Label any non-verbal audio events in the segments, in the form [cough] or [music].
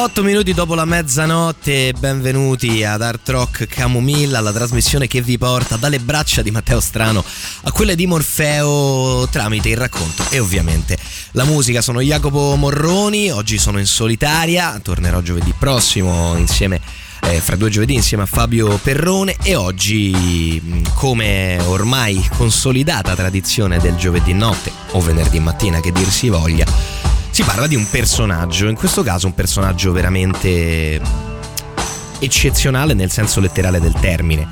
Otto minuti dopo la mezzanotte, benvenuti ad Art Rock Camomilla, la trasmissione che vi porta dalle braccia di Matteo Strano a quelle di Morfeo tramite il racconto e ovviamente la musica. Sono Jacopo Morroni, oggi sono in solitaria, tornerò giovedì prossimo insieme eh, fra due giovedì insieme a Fabio Perrone e oggi come ormai consolidata tradizione del giovedì notte o venerdì mattina che dir si voglia si parla di un personaggio, in questo caso un personaggio veramente eccezionale nel senso letterale del termine,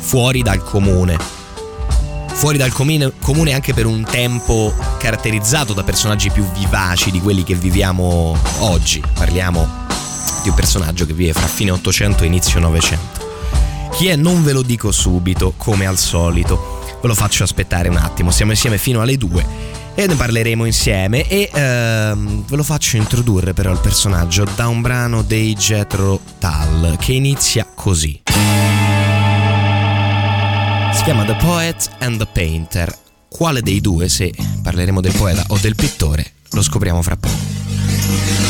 fuori dal comune. Fuori dal comune anche per un tempo caratterizzato da personaggi più vivaci di quelli che viviamo oggi. Parliamo di un personaggio che vive fra fine 800 e inizio 900. Chi è non ve lo dico subito, come al solito. Ve lo faccio aspettare un attimo, siamo insieme fino alle 2 e ne parleremo insieme e ehm, ve lo faccio introdurre però il personaggio da un brano dei Jetro Tull che inizia così. Si chiama The Poet and the Painter. Quale dei due, se parleremo del poeta o del pittore, lo scopriamo fra poco.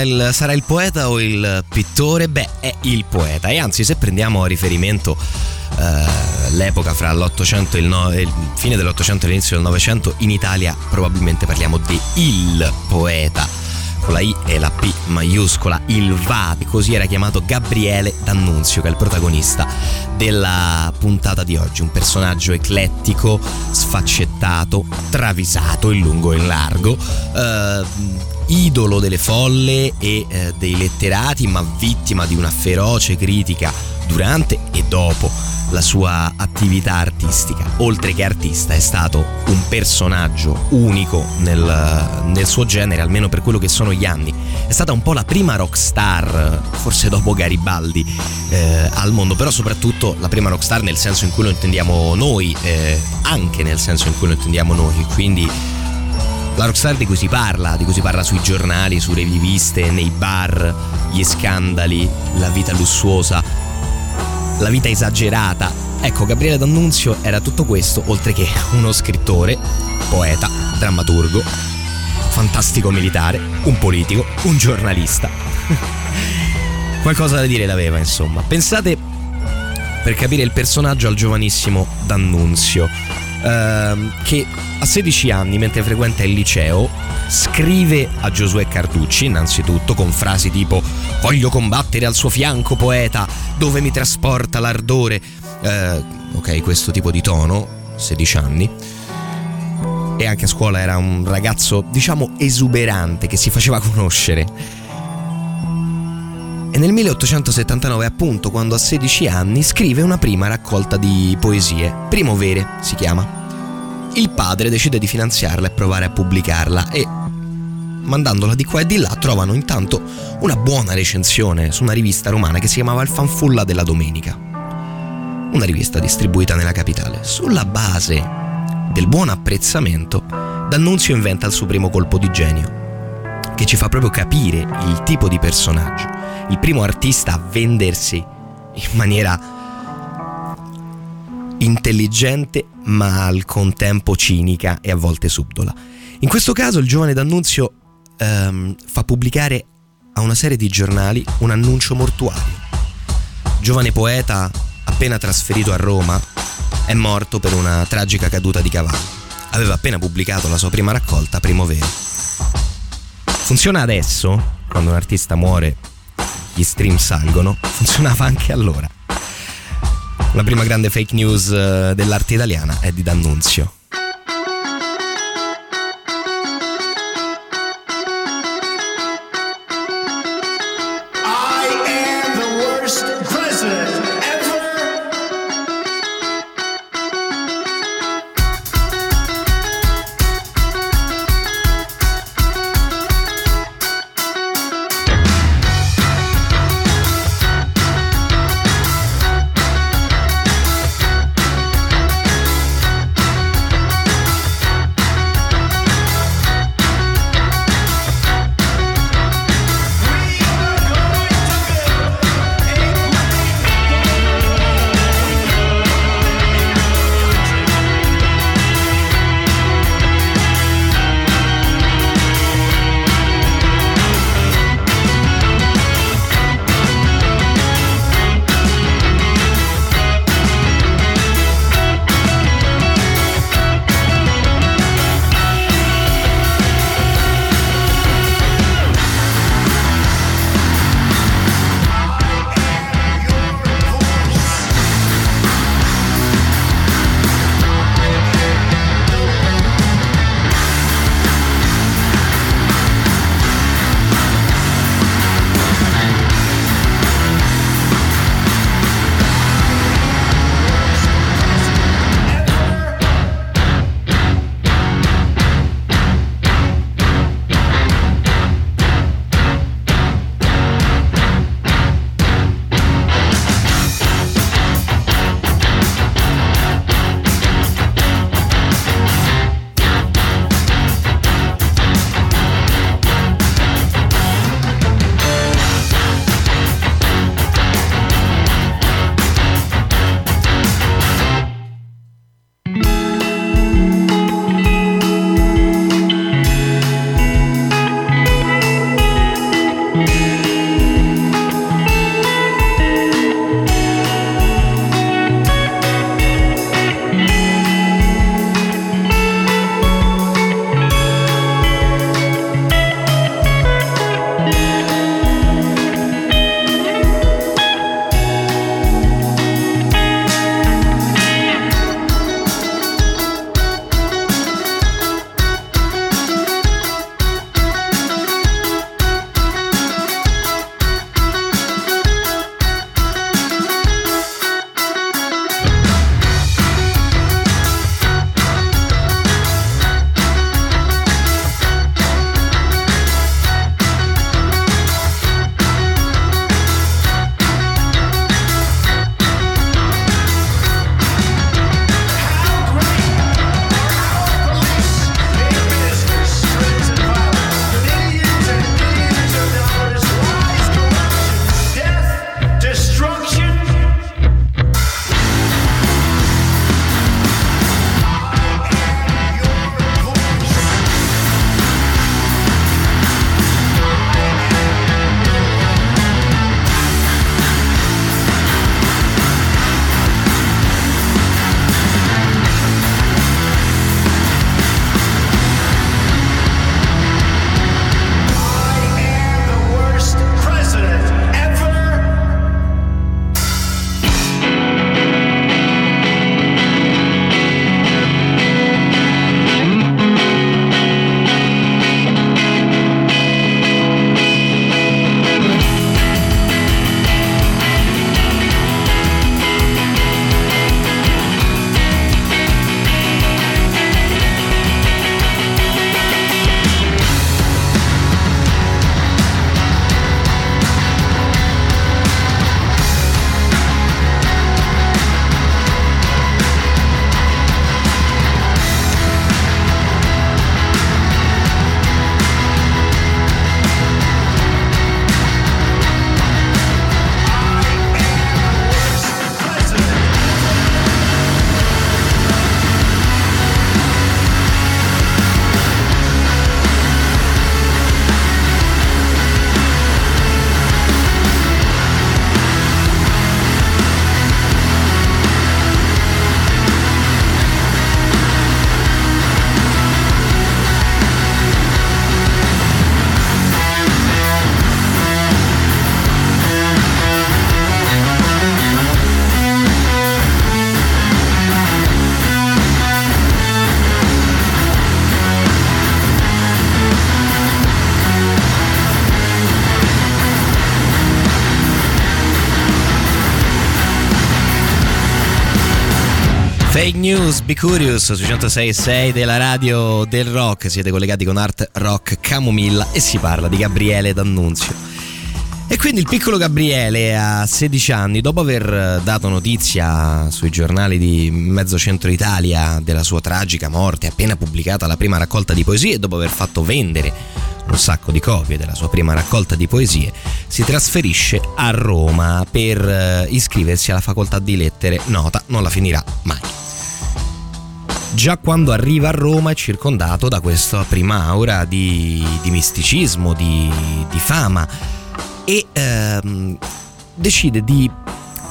Allora, il, sarà il poeta o il pittore? Beh, è il poeta. E anzi, se prendiamo a riferimento eh, l'epoca fra l'Ottocento e il, no, il, fine dell'Ottocento e l'inizio del Novecento, in Italia probabilmente parliamo di il poeta con la I e la P maiuscola, il Vati, così era chiamato Gabriele D'Annunzio, che è il protagonista della puntata di oggi, un personaggio eclettico, sfaccettato, travisato in lungo e in largo, eh, idolo delle folle e eh, dei letterati, ma vittima di una feroce critica durante e dopo la sua attività artistica. Oltre che artista è stato un personaggio unico nel, nel, suo genere, almeno per quello che sono gli anni. È stata un po' la prima rockstar, forse dopo Garibaldi, eh, al mondo, però soprattutto la prima rockstar nel senso in cui lo intendiamo noi, eh, anche nel senso in cui lo intendiamo noi. Quindi la rockstar di cui si parla, di cui si parla sui giornali, sulle riviste, nei bar, gli scandali, la vita lussuosa la vita esagerata. Ecco, Gabriele D'Annunzio era tutto questo, oltre che uno scrittore, poeta, drammaturgo, fantastico militare, un politico, un giornalista. [laughs] Qualcosa da dire l'aveva, insomma. Pensate, per capire il personaggio, al giovanissimo D'Annunzio, ehm, che a 16 anni, mentre frequenta il liceo, scrive a Giosuè Carducci, innanzitutto, con frasi tipo Voglio combattere al suo fianco, poeta, dove mi trasporta l'ardore. Eh, ok, questo tipo di tono, 16 anni. E anche a scuola era un ragazzo, diciamo, esuberante, che si faceva conoscere. E nel 1879, appunto, quando ha 16 anni, scrive una prima raccolta di poesie. Primovere si chiama. Il padre decide di finanziarla e provare a pubblicarla e mandandola di qua e di là trovano intanto una buona recensione su una rivista romana che si chiamava Il Fanfulla della Domenica. Una rivista distribuita nella capitale. Sulla base del buon apprezzamento, D'Annunzio inventa il suo primo colpo di genio, che ci fa proprio capire il tipo di personaggio, il primo artista a vendersi in maniera intelligente ma al contempo cinica e a volte subdola. In questo caso il giovane D'Annunzio ehm, fa pubblicare a una serie di giornali un annuncio mortuario. Giovane poeta appena trasferito a Roma è morto per una tragica caduta di cavallo. Aveva appena pubblicato la sua prima raccolta, Primavera. Funziona adesso, quando un artista muore, gli stream salgono, funzionava anche allora. La prima grande fake news eh, dell'arte italiana è di D'Annunzio. News, Be Curious su 106.6 della radio del rock. Siete collegati con Art Rock Camomilla e si parla di Gabriele D'Annunzio. E quindi il piccolo Gabriele a 16 anni, dopo aver dato notizia sui giornali di mezzo centro Italia della sua tragica morte, appena pubblicata la prima raccolta di poesie e dopo aver fatto vendere un sacco di copie della sua prima raccolta di poesie, si trasferisce a Roma per eh, iscriversi alla facoltà di lettere. Nota, non la finirà mai già quando arriva a Roma è circondato da questa prima aura di, di misticismo, di, di, fama e ehm, decide di,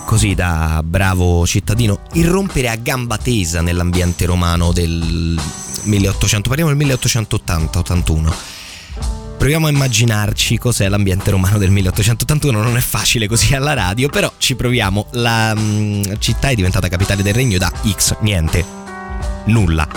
così da bravo cittadino, irrompere a gamba tesa nell'ambiente romano del 1800, parliamo del 1880-81. Proviamo a immaginarci cos'è l'ambiente romano del 1881, non è facile così alla radio, però ci proviamo. La mh, mm, città è diventata capitale del regno da X, niente, nulla.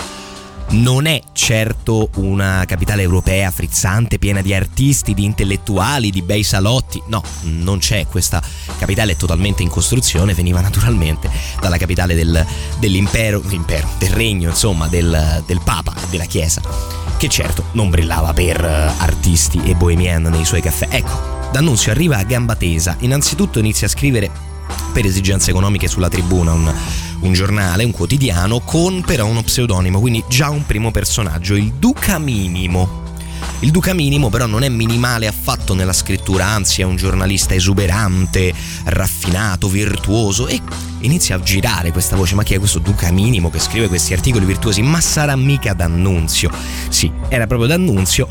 Non è certo una capitale europea frizzante, piena di artisti, di intellettuali, di bei salotti. No, non c'è. Questa capitale è totalmente in costruzione. Veniva naturalmente dalla capitale del, dell'impero, l'impero, del regno, insomma, del, del Papa e della Chiesa. Che certo non brillava per eh, artisti e bohemian nei suoi caffè. Ecco, D'Annunzio arriva a gamba tesa. Innanzitutto inizia a scrivere per esigenze economiche sulla tribuna un un giornale, un quotidiano, con però uno pseudonimo, quindi già un primo personaggio, il Duca Minimo. Il Duca Minimo però non è minimale affatto nella scrittura, anzi è un giornalista esuberante, raffinato, virtuoso e inizia a girare questa voce, ma chi è questo Duca Minimo che scrive questi articoli virtuosi? Ma sarà mica D'Annunzio? Sì, era proprio D'Annunzio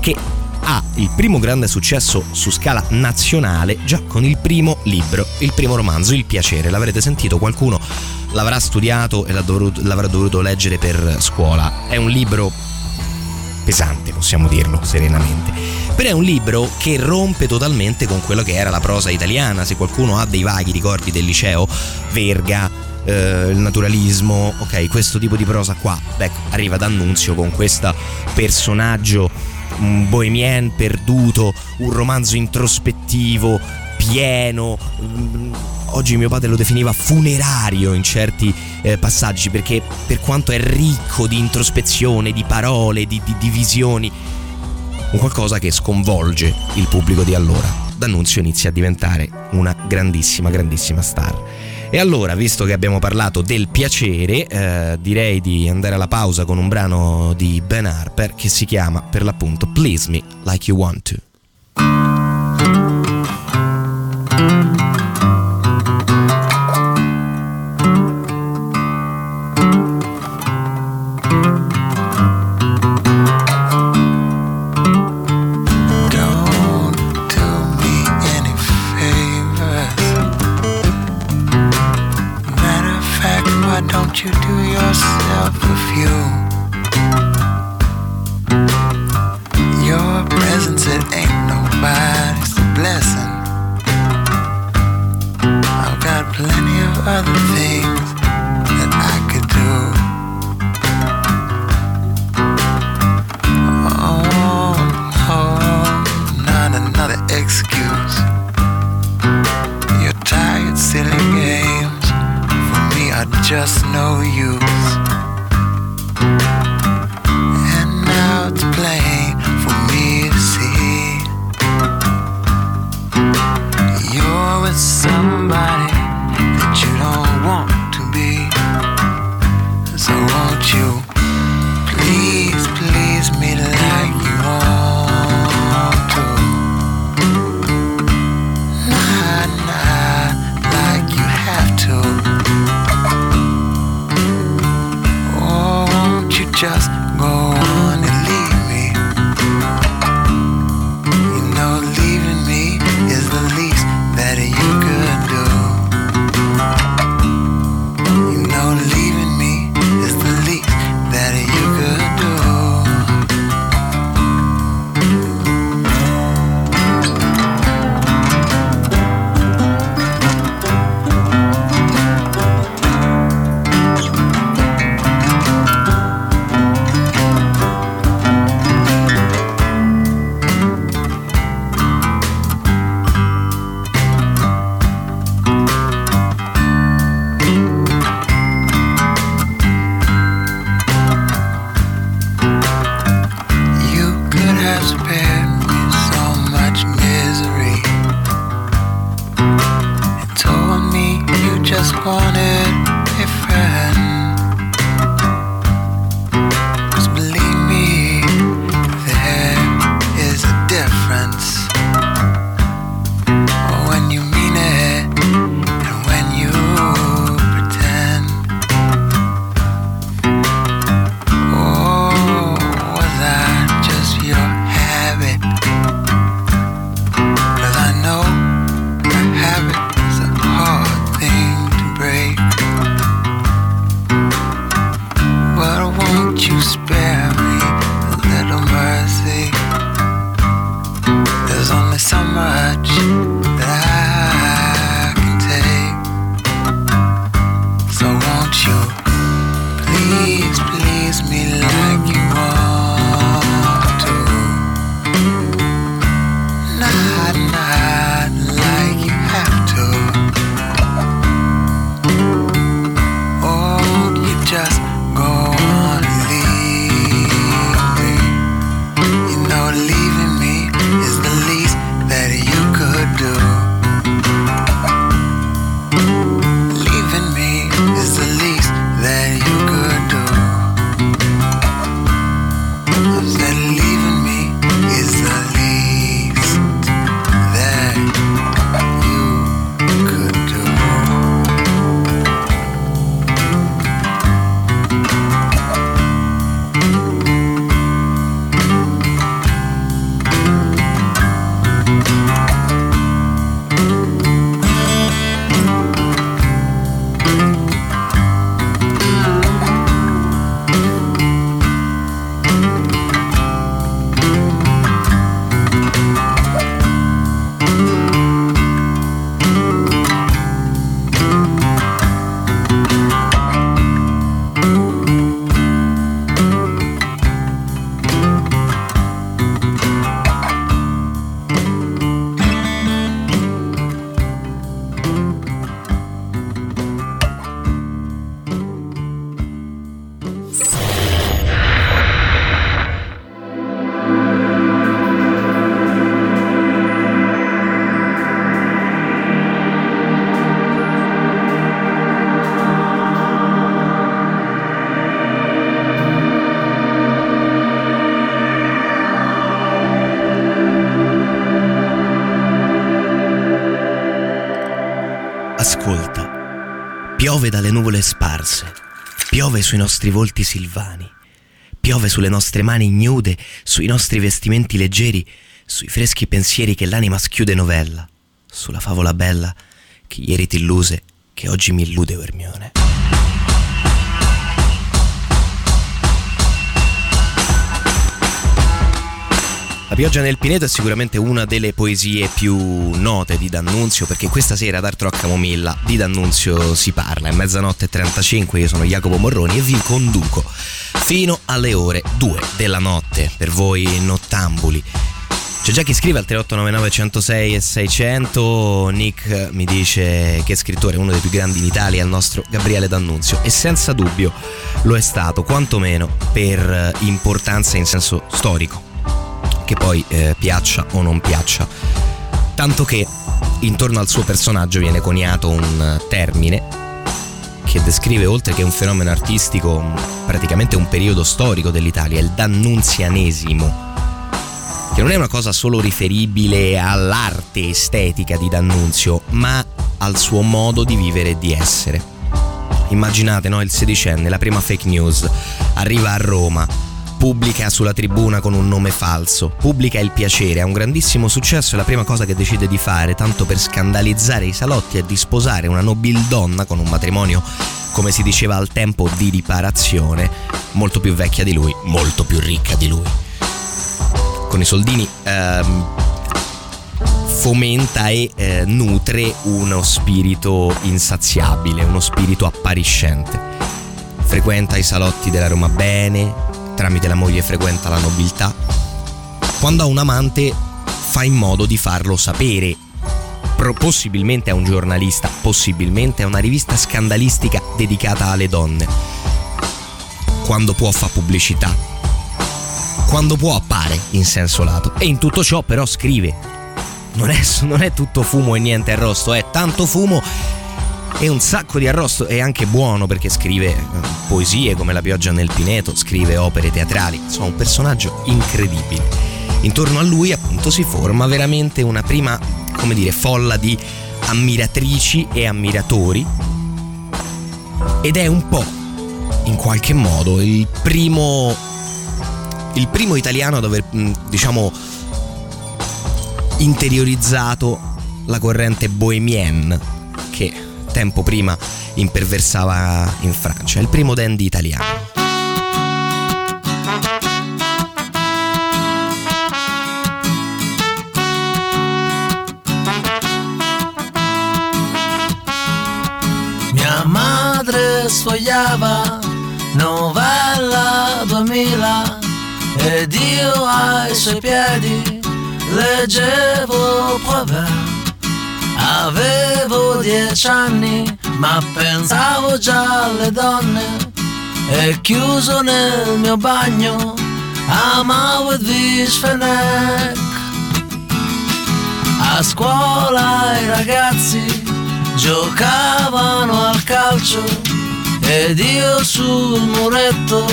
che ha il primo grande successo su scala nazionale già con il primo libro, il primo romanzo, Il piacere. L'avrete sentito qualcuno l'avrà studiato e l'avrà dovuto leggere per scuola. È un libro pesante, possiamo dirlo serenamente. Però è un libro che rompe totalmente con quello che era la prosa italiana. Se qualcuno ha dei vaghi ricordi del liceo, Verga, eh, il naturalismo, ok, questo tipo di prosa qua, ecco, arriva D'Annunzio con questo personaggio un bohemien perduto, un romanzo introspettivo, pieno. Mm, oggi mio padre lo definiva funerario in certi eh, passaggi perché per quanto è ricco di introspezione, di parole, di, di, di visioni, un qualcosa che sconvolge il pubblico di allora. D'Annunzio inizia a diventare una grandissima, grandissima star. E allora, visto che abbiamo parlato del piacere, eh, direi di andare alla pausa con un brano di Ben Harper che si chiama per l'appunto Please Me Like You Want To. Piove dalle nuvole sparse, piove sui nostri volti silvani, piove sulle nostre mani ignude, sui nostri vestimenti leggeri, sui freschi pensieri che l'anima schiude novella, sulla favola bella che ieri ti illuse, che oggi mi illude Ermione. La pioggia nel Pineto è sicuramente una delle poesie più note di D'Annunzio perché questa sera ad Art Rock Camomilla di D'Annunzio si parla. È mezzanotte e 35, io sono Jacopo Morroni e vi conduco fino alle ore 2 della notte per voi nottambuli. C'è già chi scrive al 3899 106 e 600, Nick mi dice che scrittore è uno dei più grandi in Italia, il nostro Gabriele D'Annunzio e senza dubbio lo è stato, quantomeno per importanza in senso storico che poi eh, piaccia o non piaccia. Tanto che intorno al suo personaggio viene coniato un termine che descrive oltre che un fenomeno artistico praticamente un periodo storico dell'Italia, il dannunzianesimo, che non è una cosa solo riferibile all'arte estetica di D'Annunzio, ma al suo modo di vivere e di essere. Immaginate, no, il sedicenne, la prima fake news, arriva a Roma, pubblica sulla tribuna con un nome falso, pubblica il piacere, ha un grandissimo successo e la prima cosa che decide di fare, tanto per scandalizzare i salotti, è di sposare una nobildonna con un matrimonio, come si diceva al tempo, di riparazione, molto più vecchia di lui, molto più ricca di lui. Con i soldini ehm, fomenta e eh, nutre uno spirito insaziabile, uno spirito appariscente. Frequenta i salotti della Roma Bene, tramite la moglie frequenta la nobiltà, quando ha un amante fa in modo di farlo sapere, possibilmente a un giornalista, possibilmente a una rivista scandalistica dedicata alle donne. Quando può fa pubblicità, quando può appare in senso lato e in tutto ciò però scrive. Non è, non è tutto fumo e niente arrosto, è tanto fumo e un sacco di arrosto e anche buono perché scrive eh, poesie come La pioggia nel pineto, scrive opere teatrali, insomma un personaggio incredibile. Intorno a lui appunto si forma veramente una prima, come dire, folla di ammiratrici e ammiratori ed è un po' in qualche modo il primo il primo italiano ad aver diciamo interiorizzato la corrente bohemienne che tempo prima imperversava in Francia, il primo dandy italiano. Mia madre sfogliava novella 2000 ed io ai suoi piedi leggevo Proverbe. Avevo dieci anni, ma pensavo già alle donne. E chiuso nel mio bagno, amavo Edwige Fenech. A scuola i ragazzi giocavano al calcio ed io sul muretto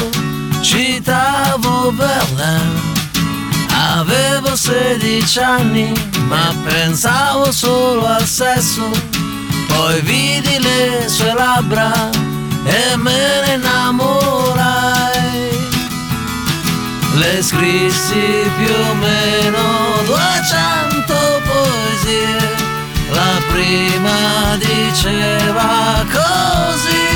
citavo Verlaine. Avevo 16 anni, ma pensavo solo al sesso. Poi vidi le sue labbra e me ne innamorai. Le scrissi più o meno 200 poesie. La prima diceva così.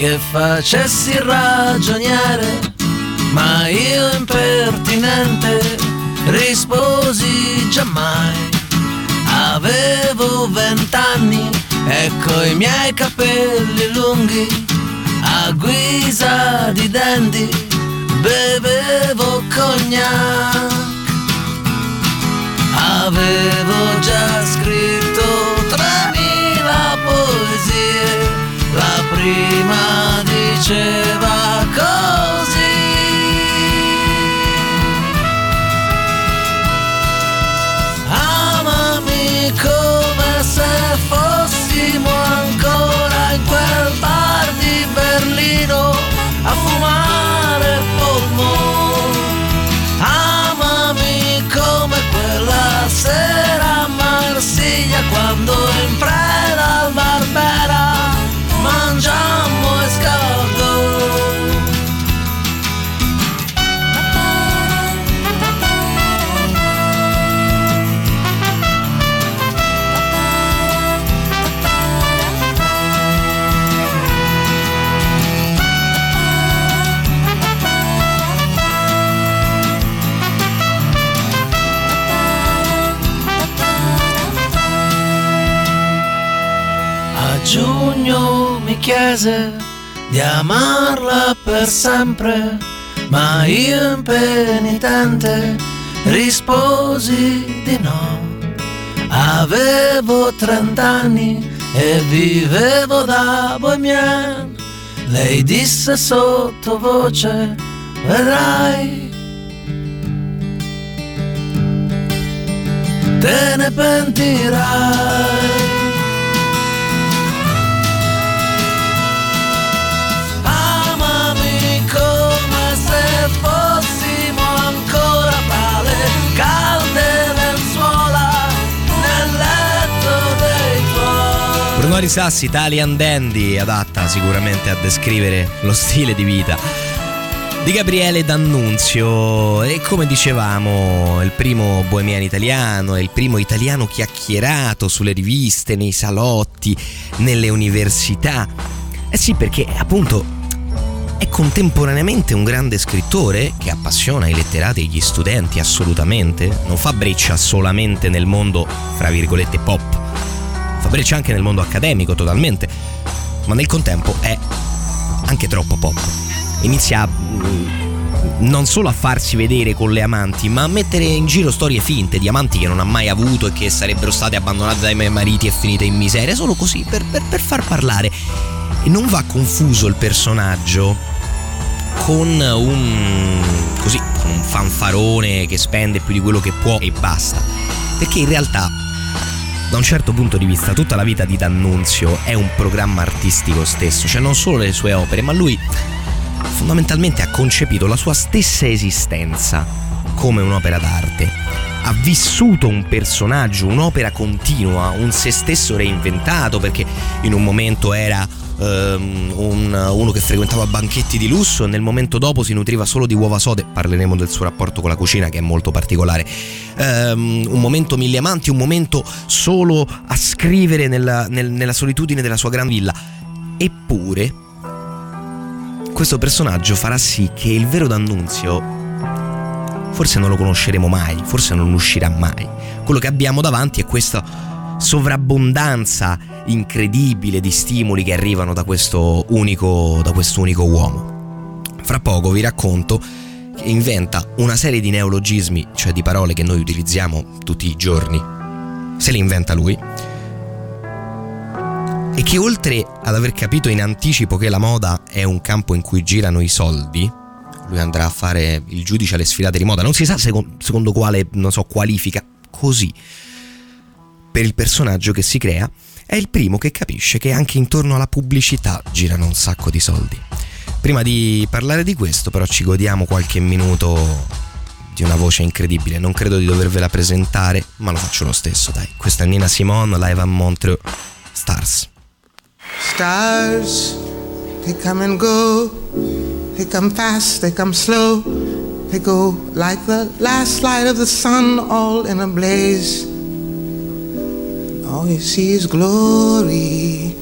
Che facessi ragioniere, ma io impertinente risposi giammai. Avevo vent'anni e coi miei capelli lunghi, a guisa di dandy, bevevo cognac. Avevo già scritto prima diceva chiese di amarla per sempre, ma io impenitente risposi di no. Avevo trent'anni e vivevo da bohemian. Lei disse sottovoce, vedrai. Te ne pentirai. Fuori Sassi, Italian Dandy, adatta sicuramente a descrivere lo stile di vita di Gabriele D'Annunzio. E come dicevamo il primo bohemiano italiano il primo italiano chiacchierato sulle riviste, nei salotti, nelle università. Eh sì perché appunto è contemporaneamente un grande scrittore che appassiona i letterati e gli studenti assolutamente, non fa breccia solamente nel mondo, fra virgolette, pop, fa breccia anche nel mondo accademico totalmente, ma nel contempo è anche troppo pop. Inizia mm, non solo a farsi vedere con le amanti, ma a mettere in giro storie finte di amanti che non ha mai avuto e che sarebbero state abbandonate dai mariti e finite in miseria, solo così per, per, per far parlare. E non va confuso il personaggio con un così un fanfarone che spende più di quello che può e basta. Perché in realtà da un certo punto di vista tutta la vita di D'Annunzio è un programma artistico stesso, cioè non solo le sue opere, ma lui fondamentalmente ha concepito la sua stessa esistenza come un'opera d'arte. Ha vissuto un personaggio, un'opera continua, un se stesso reinventato perché in un momento era um, un, uno che frequentava banchetti di lusso e nel momento dopo si nutriva solo di uova sode, parleremo del suo rapporto con la cucina che è molto particolare, um, un momento mille amanti, un momento solo a scrivere nella, nel, nella solitudine della sua gran villa. Eppure, questo personaggio farà sì che il vero D'Annunzio forse non lo conosceremo mai, forse non uscirà mai. Quello che abbiamo davanti è questa sovrabbondanza incredibile di stimoli che arrivano da questo unico, da questo unico uomo. Fra poco vi racconto che inventa una serie di neologismi, cioè di parole che noi utilizziamo tutti i giorni. Se le inventa lui. E che oltre ad aver capito in anticipo che la moda è un campo in cui girano i soldi, lui andrà a fare il giudice alle sfilate di moda, non si sa secondo, secondo quale, so, qualifica, così per il personaggio che si crea, è il primo che capisce che anche intorno alla pubblicità girano un sacco di soldi. Prima di parlare di questo, però, ci godiamo qualche minuto di una voce incredibile. Non credo di dovervela presentare, ma lo faccio lo stesso, dai. Questa è Nina Simone, live a Montreux, Stars. Stars, they come and go, they come fast, they come slow, they go like the last light of the sun, all in a blaze. All you see is glory.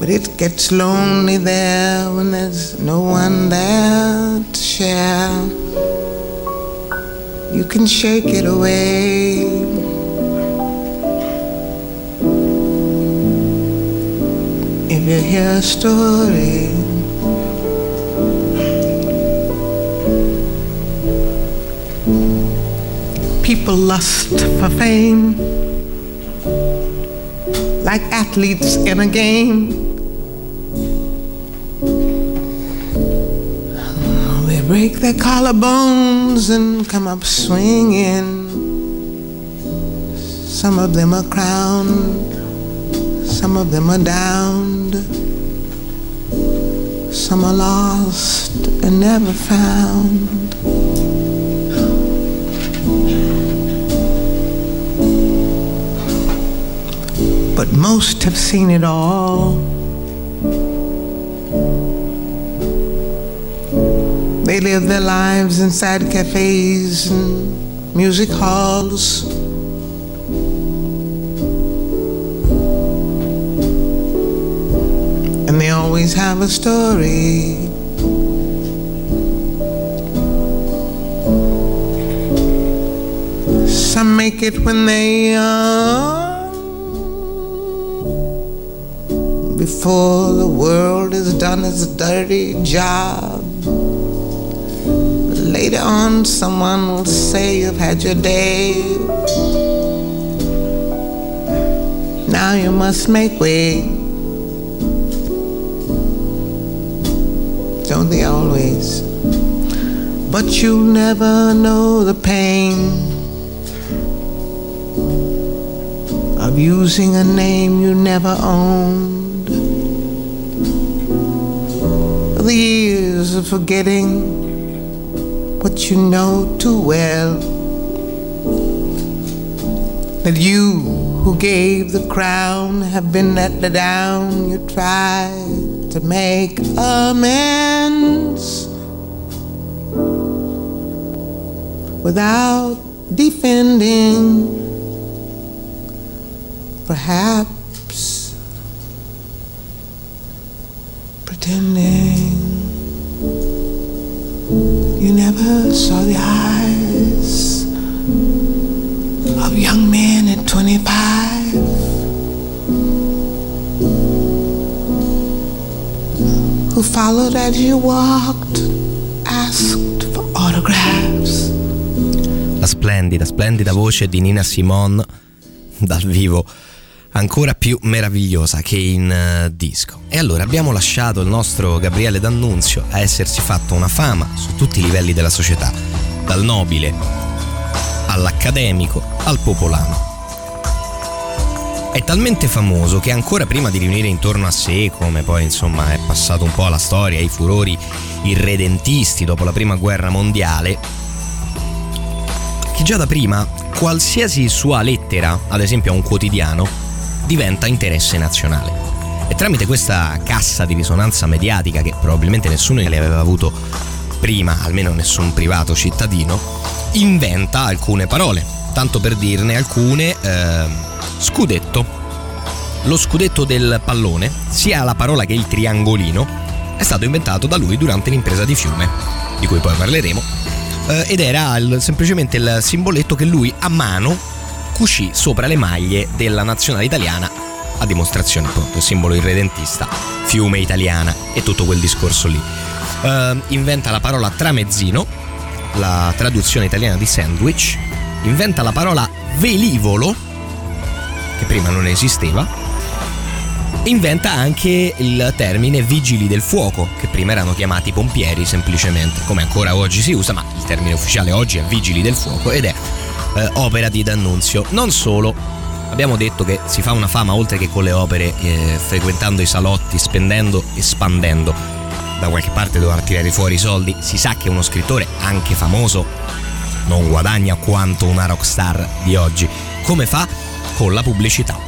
But it gets lonely there when there's no one there to share. You can shake it away. If you hear a story. People lust for fame like athletes in a game. They break their collarbones and come up swinging. Some of them are crowned, some of them are downed, some are lost and never found. But most have seen it all. They live their lives inside cafes and music halls. And they always have a story. Some make it when they are before the world has done its dirty job. Later on, someone will say you've had your day. Now you must make way. Don't they always? But you never know the pain of using a name you never owned. Of forgetting what you know too well. That you who gave the crown have been let down. You tried to make amends without defending. Perhaps the eyes of young men at 25 who followed as you walked, asked for autographs. La splendida, splendida voce di Nina Simone dal vivo ancora più meravigliosa che in uh, disco. E allora abbiamo lasciato il nostro Gabriele D'Annunzio a essersi fatto una fama su tutti i livelli della società, dal nobile all'accademico al popolano. È talmente famoso che ancora prima di riunire intorno a sé, come poi insomma è passato un po' alla storia, i furori irredentisti dopo la prima guerra mondiale, che già da prima qualsiasi sua lettera, ad esempio a un quotidiano, diventa interesse nazionale. E tramite questa cassa di risonanza mediatica che probabilmente nessuno ne aveva avuto prima, almeno nessun privato cittadino, inventa alcune parole. Tanto per dirne alcune, eh, scudetto. Lo scudetto del pallone, sia la parola che il triangolino, è stato inventato da lui durante l'impresa di Fiume, di cui poi parleremo, eh, ed era il, semplicemente il simboletto che lui a mano cucì sopra le maglie della nazionale italiana a dimostrazione appunto simbolo irredentista, fiume italiana e tutto quel discorso lì. Uh, inventa la parola tramezzino, la traduzione italiana di sandwich, inventa la parola velivolo, che prima non esisteva, inventa anche il termine vigili del fuoco, che prima erano chiamati pompieri semplicemente, come ancora oggi si usa, ma il termine ufficiale oggi è vigili del fuoco ed è eh, opera di D'Annunzio. Non solo, abbiamo detto che si fa una fama oltre che con le opere, eh, frequentando i salotti, spendendo e spandendo. Da qualche parte doveva tirare fuori i soldi. Si sa che uno scrittore, anche famoso, non guadagna quanto una rockstar di oggi. Come fa? Con la pubblicità.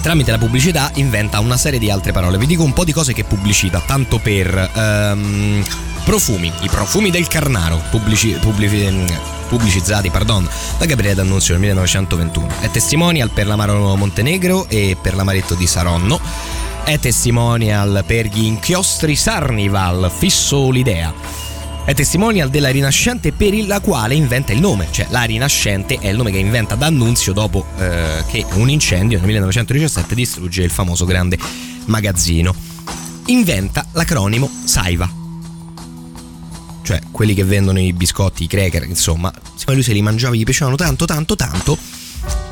Tramite la pubblicità inventa una serie di altre parole. Vi dico un po' di cose che pubblicita, tanto per um, profumi, i profumi del Carnaro, pubblici, pubblici, pubblicizzati pardon, da Gabriele D'Annunzio nel 1921. È testimonial per l'Amaro Montenegro e per l'Amaretto di Saronno. È testimonial per gli inchiostri Sarnival, fisso l'idea. È testimonial della Rinascente per la quale inventa il nome, cioè la Rinascente è il nome che inventa D'Annunzio dopo eh, che un incendio nel 1917 distrugge il famoso grande magazzino. Inventa l'acronimo Saiva, cioè quelli che vendono i biscotti, i cracker, insomma, siccome lui se li mangiava gli piacevano tanto, tanto, tanto,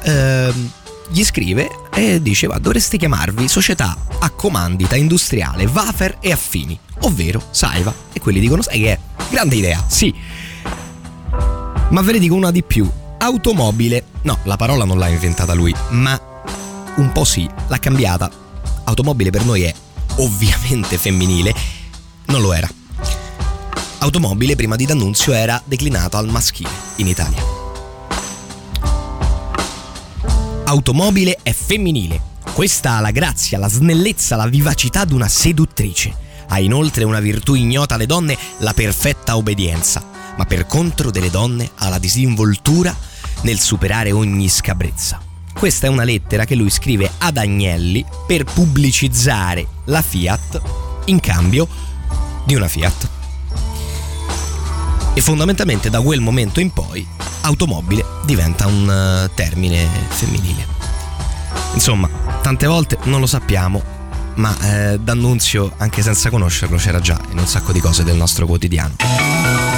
ehm, gli scrive e dice va dovreste chiamarvi società a comandita industriale Wafer e affini, ovvero Saiva. E quelli dicono sai che è grande idea, sì. Ma ve ne dico una di più. Automobile, no, la parola non l'ha inventata lui, ma un po' sì, l'ha cambiata. Automobile per noi è ovviamente femminile, non lo era. Automobile prima di D'Annunzio era declinato al maschile in Italia. Automobile è femminile. Questa ha la grazia, la snellezza, la vivacità di una seduttrice. Ha inoltre una virtù ignota alle donne, la perfetta obbedienza, ma per contro delle donne ha la disinvoltura nel superare ogni scabrezza. Questa è una lettera che lui scrive ad Agnelli per pubblicizzare la Fiat in cambio di una Fiat. E fondamentalmente da quel momento in poi automobile diventa un uh, termine femminile. Insomma, tante volte non lo sappiamo, ma eh, D'Annunzio, anche senza conoscerlo, c'era già in un sacco di cose del nostro quotidiano.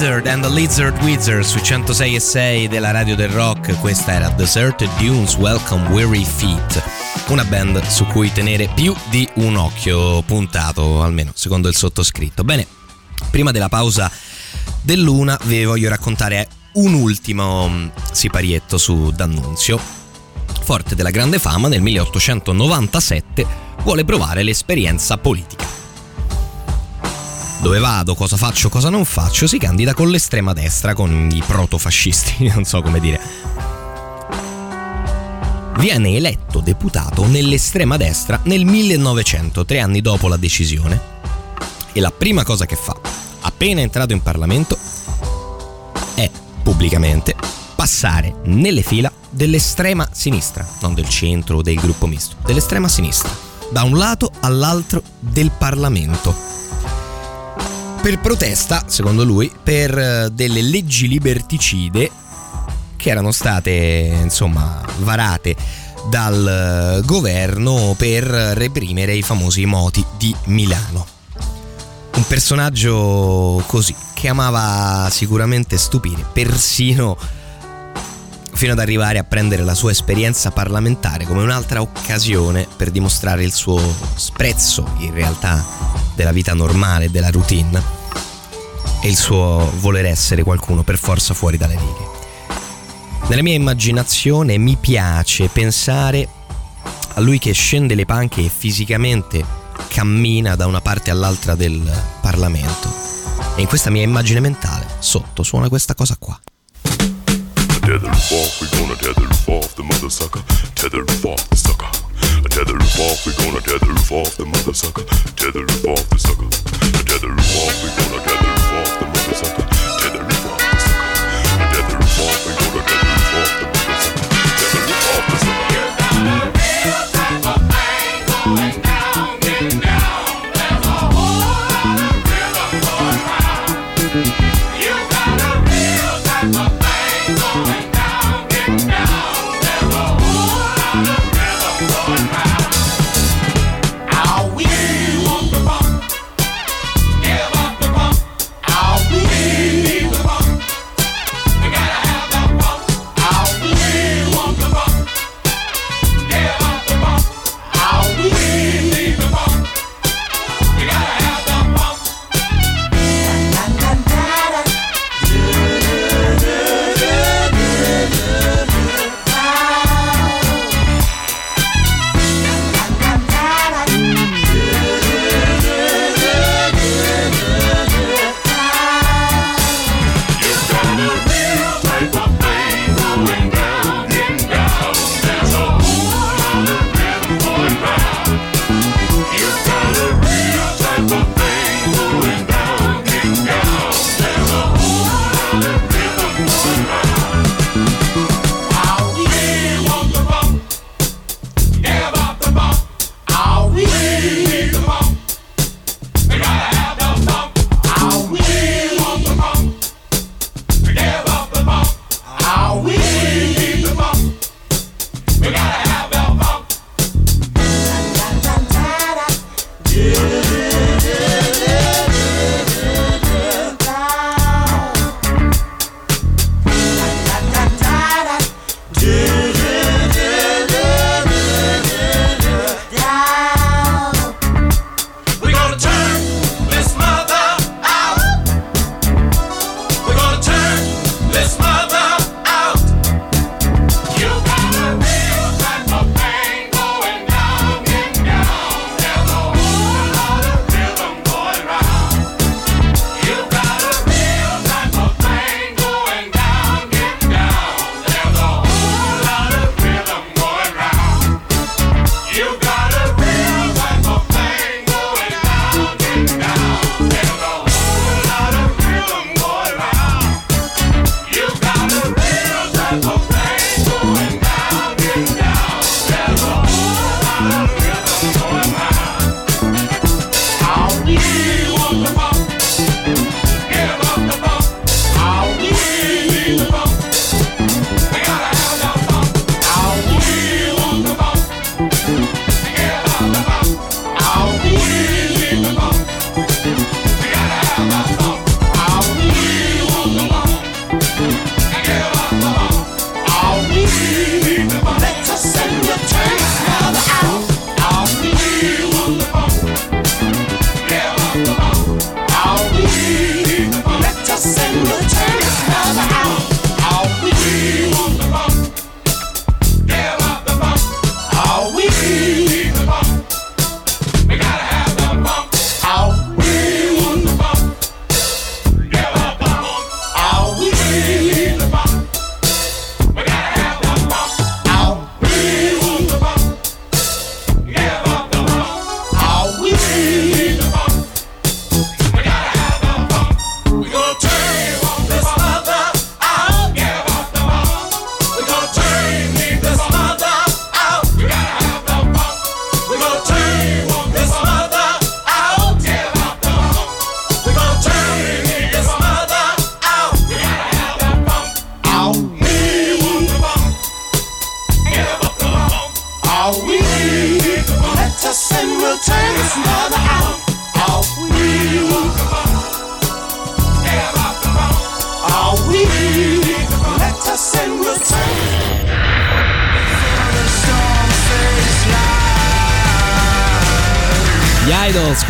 Gizzard and the Lizard Wizard su 106 e 6 della radio del rock. Questa era Deserted Dunes Welcome Weary Feet, una band su cui tenere più di un occhio puntato, almeno secondo il sottoscritto. Bene, prima della pausa dell'una vi voglio raccontare un ultimo mm, siparietto su D'Annunzio. Forte della grande fama, nel 1897 vuole provare l'esperienza politica dove vado, cosa faccio, cosa non faccio, si candida con l'estrema destra, con i protofascisti, [laughs] non so come dire. Viene eletto deputato nell'estrema destra nel 1900, tre anni dopo la decisione. E la prima cosa che fa, appena entrato in Parlamento, è pubblicamente passare nelle fila dell'estrema sinistra, non del centro o del gruppo misto, dell'estrema sinistra, da un lato all'altro del Parlamento per protesta, secondo lui, per eh, delle leggi liberticide che erano state, insomma, varate dal eh, governo per reprimere i famosi moti di Milano. Un personaggio così, che amava sicuramente stupire, persino fino ad arrivare a prendere la sua esperienza parlamentare come un'altra occasione per dimostrare il suo sprezzo in realtà della vita normale, della routine e il suo voler essere qualcuno per forza fuori dalle righe. Nella mia immaginazione mi piace pensare a lui che scende le panche e fisicamente cammina da una parte all'altra del Parlamento. E in questa mia immagine mentale, sotto, suona questa cosa qua. Tether off, we gonna tether off the mother sucker. Tether off the sucker. Tether roof off, we gonna tether off the mother sucker. Tether off the sucker. Tether roof off, we gonna tether off the mother sucker.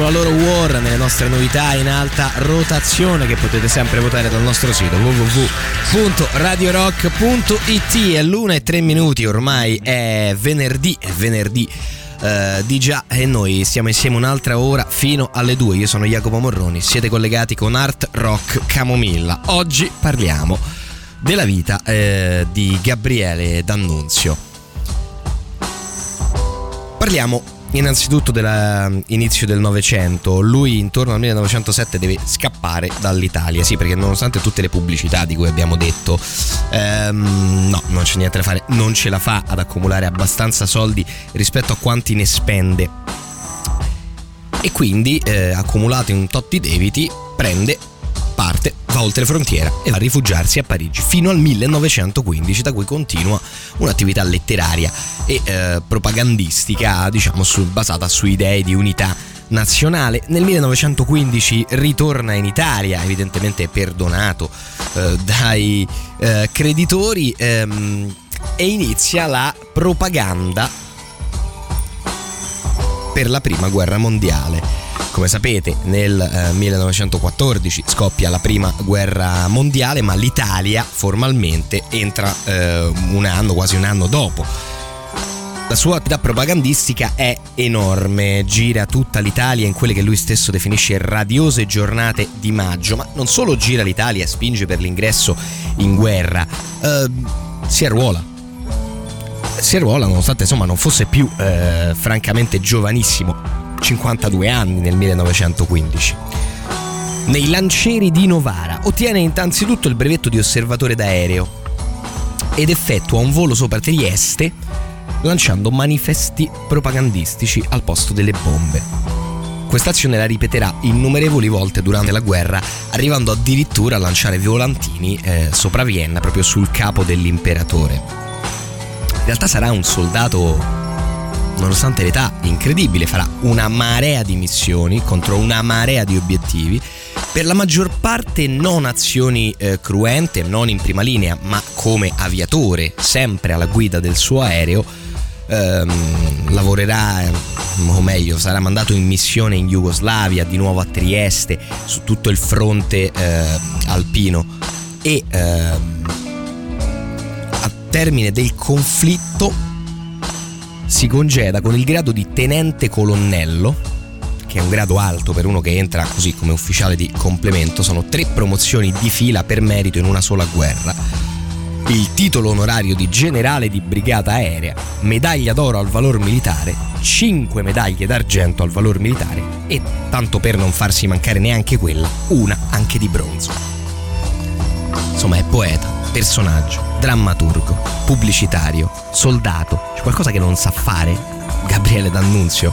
Con la loro War nelle nostre novità in alta rotazione che potete sempre votare dal nostro sito www.radiorock.it è l'una e tre minuti ormai è venerdì è venerdì Uh, di già e noi stiamo insieme un'altra ora fino alle due. Io sono Jacopo Morroni, siete collegati con Art Rock Camomilla. Oggi parliamo della vita eh, di Gabriele D'Annunzio. Parliamo innanzitutto dell'inizio del Novecento. Lui intorno al 1907 deve scappare dall'Italia, sì, perché nonostante tutte le pubblicità di cui abbiamo detto, ehm, no, non c'è niente da fare, non ce la fa ad accumulare abbastanza soldi rispetto a quanti ne spende. E quindi, eh, accumulato in un tot di debiti, prende parte, va oltre frontiera e va a rifugiarsi a Parigi fino al 1915, da cui continua un'attività letteraria e eh, propagandistica, diciamo, su, basata su idee di unità nazionale. Nel 1915 ritorna in Italia, evidentemente perdonato eh, dai eh, creditori, ehm, e inizia la propaganda per la prima guerra mondiale. Come sapete nel eh, 1914 scoppia la prima guerra mondiale ma l'Italia formalmente entra eh, un anno, quasi un anno dopo. La sua attività propagandistica è enorme, gira tutta l'Italia in quelle che lui stesso definisce radiose giornate di maggio, ma non solo gira l'Italia e spinge per l'ingresso in guerra, eh, si arruola. Si arruola nonostante insomma non fosse più eh, francamente giovanissimo 52 anni nel 1915. Nei lancieri di Novara ottiene innanzitutto il brevetto di osservatore d'aereo ed effettua un volo sopra Trieste lanciando manifesti propagandistici al posto delle bombe. Questa azione la ripeterà innumerevoli volte durante la guerra, arrivando addirittura a lanciare volantini eh, sopra Vienna proprio sul capo dell'imperatore. In realtà sarà un soldato nonostante l'età incredibile, farà una marea di missioni contro una marea di obiettivi. Per la maggior parte non azioni eh, cruente, non in prima linea, ma come aviatore, sempre alla guida del suo aereo, ehm, lavorerà, o meglio, sarà mandato in missione in Jugoslavia, di nuovo a Trieste, su tutto il fronte eh, alpino e ehm, a termine del conflitto si congeda con il grado di tenente colonnello, che è un grado alto per uno che entra così come ufficiale di complemento, sono tre promozioni di fila per merito in una sola guerra. Il titolo onorario di generale di brigata aerea, medaglia d'oro al valor militare, 5 medaglie d'argento al valor militare e, tanto per non farsi mancare neanche quella, una anche di bronzo. Insomma, è poeta personaggio, drammaturgo, pubblicitario, soldato, c'è qualcosa che non sa fare? Gabriele D'Annunzio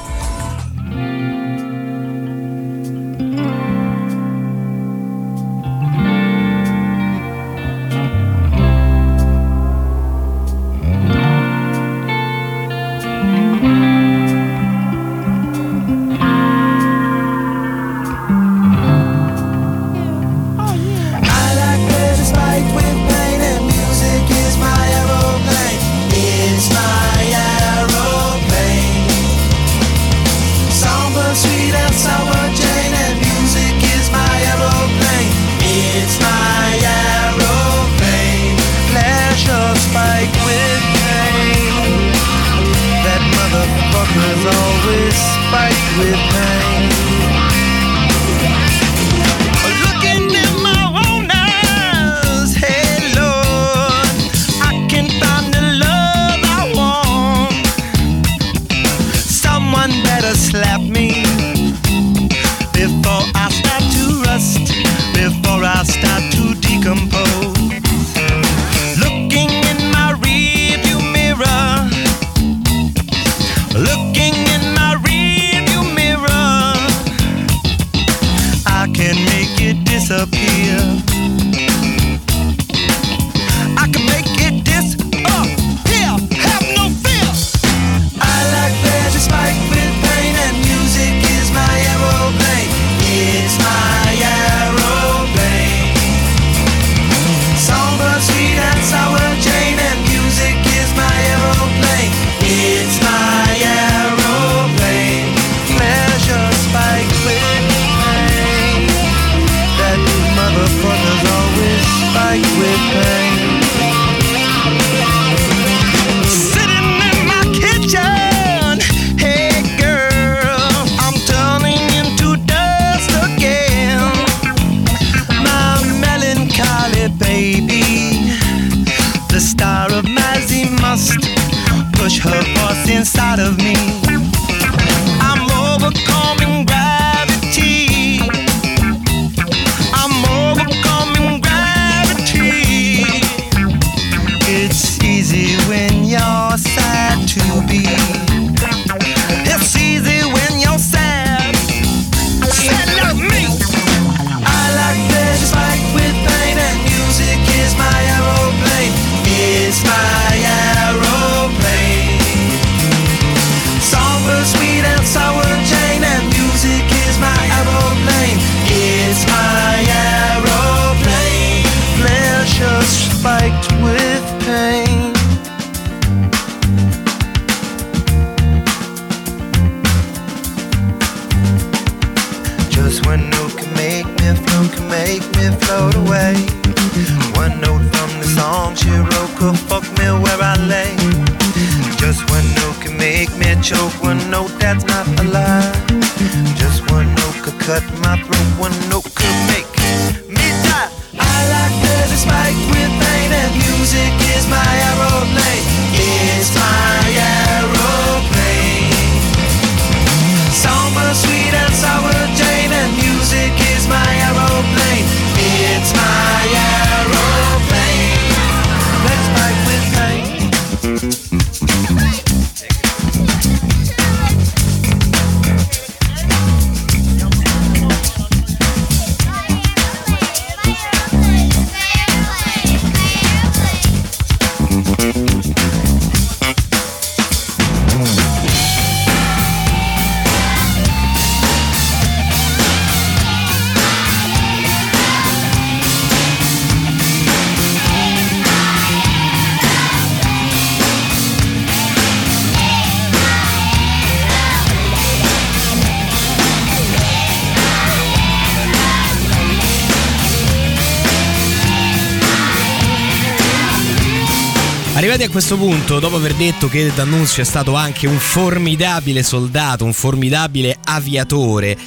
a questo punto, dopo aver detto che D'Annunzio è stato anche un formidabile soldato, un formidabile aviatore,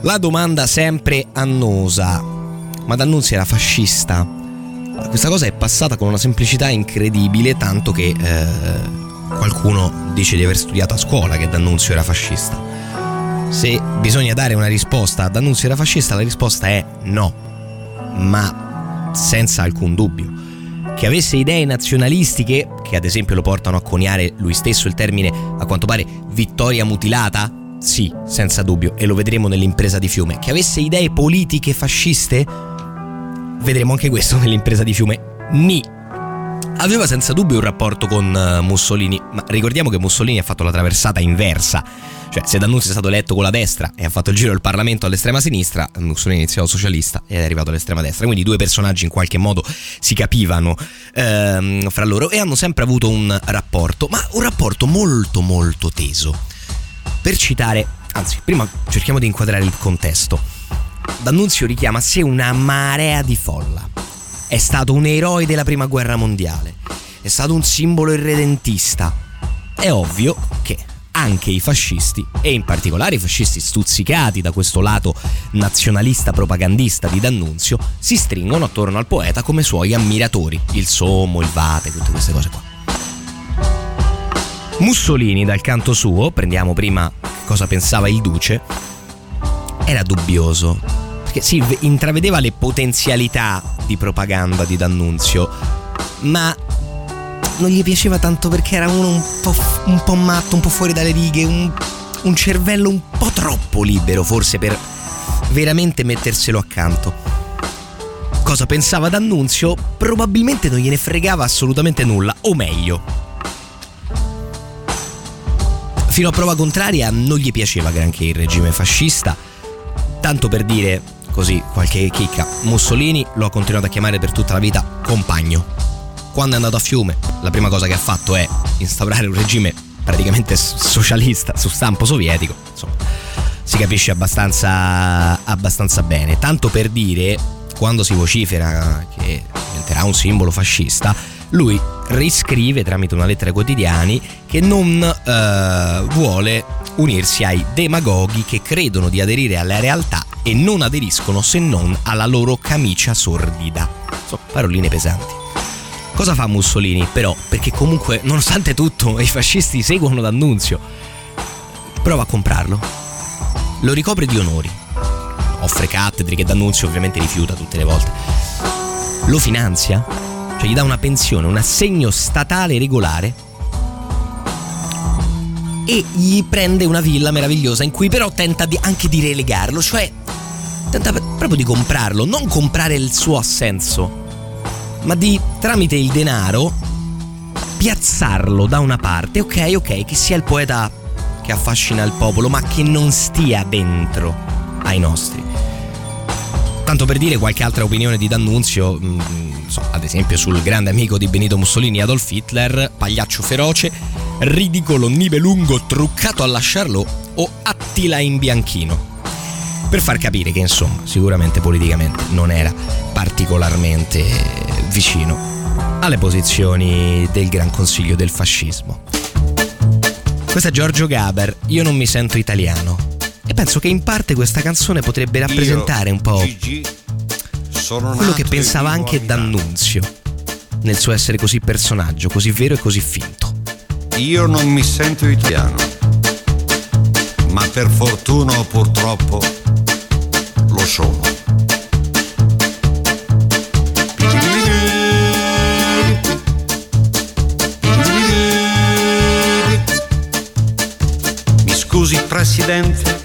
la domanda sempre annosa. Ma D'Annunzio era fascista? Questa cosa è passata con una semplicità incredibile, tanto che eh, qualcuno dice di aver studiato a scuola che D'Annunzio era fascista. Se bisogna dare una risposta a D'Annunzio era fascista, la risposta è no, ma senza alcun dubbio che avesse idee nazionalistiche, che ad esempio lo portano a coniare lui stesso il termine, a quanto pare, vittoria mutilata? Sì, senza dubbio, e lo vedremo nell'impresa di Fiume. Che avesse idee politiche fasciste? Vedremo anche questo nell'impresa di Fiume. Ni. Aveva senza dubbio un rapporto con eh, Mussolini, ma ricordiamo che Mussolini ha fatto la traversata inversa cioè, se D'Annunzio è stato eletto con la destra e ha fatto il giro del Parlamento all'estrema sinistra, Mussolini è iniziato socialista e è arrivato all'estrema destra. Quindi i due personaggi in qualche modo si capivano ehm, fra loro e hanno sempre avuto un rapporto, ma un rapporto molto molto teso. Per citare, anzi, prima cerchiamo di inquadrare il contesto. D'Annunzio richiama a sé una marea di folla. È stato un eroe della prima guerra mondiale. È stato un simbolo irredentista. È ovvio che anche i fascisti, e in particolare i fascisti stuzzicati da questo lato nazionalista propagandista di D'Annunzio, si stringono attorno al poeta come suoi ammiratori, il Sommo, il Vate, tutte queste cose qua. Mussolini, dal canto suo, prendiamo prima cosa pensava il Duce, era dubbioso, perché si intravedeva le potenzialità di propaganda di D'Annunzio, ma non gli piaceva tanto perché era uno un po', un po matto, un po' fuori dalle righe, un, un cervello un po' troppo libero forse per veramente metterselo accanto. Cosa pensava D'Annunzio? Probabilmente non gliene fregava assolutamente nulla, o meglio. Fino a prova contraria non gli piaceva granché il regime fascista, tanto per dire così qualche chicca, Mussolini lo ha continuato a chiamare per tutta la vita compagno quando è andato a Fiume, la prima cosa che ha fatto è instaurare un regime praticamente socialista su stampo sovietico. Insomma, si capisce abbastanza, abbastanza bene. Tanto per dire, quando si vocifera che diventerà un simbolo fascista, lui riscrive tramite una lettera ai quotidiani che non eh, vuole unirsi ai demagoghi che credono di aderire alla realtà e non aderiscono se non alla loro camicia sordida. Insomma, paroline pesanti. Cosa fa Mussolini però? Perché comunque, nonostante tutto, [laughs] i fascisti seguono D'Annunzio. Prova a comprarlo. Lo ricopre di onori. Offre cattedre che D'Annunzio ovviamente rifiuta tutte le volte. Lo finanzia, cioè gli dà una pensione, un assegno statale regolare e gli prende una villa meravigliosa in cui però tenta di, anche di relegarlo, cioè tenta proprio di comprarlo, non comprare il suo assenso, ma di tramite il denaro piazzarlo da una parte, ok, ok, che sia il poeta che affascina il popolo, ma che non stia dentro ai nostri. Tanto per dire qualche altra opinione di D'Annunzio, mm, so, ad esempio sul grande amico di Benito Mussolini Adolf Hitler, pagliaccio feroce, ridicolo, nibelungo, truccato a lasciarlo o Attila in bianchino per far capire che insomma sicuramente politicamente non era particolarmente vicino alle posizioni del Gran Consiglio del fascismo. Questo è Giorgio Gaber, Io non mi sento italiano. E penso che in parte questa canzone potrebbe rappresentare un po' quello che pensava anche D'Annunzio nel suo essere così personaggio, così vero e così finto. Io non mi sento italiano, ma per fortuna o purtroppo lo sono. Mi scusi Presidente,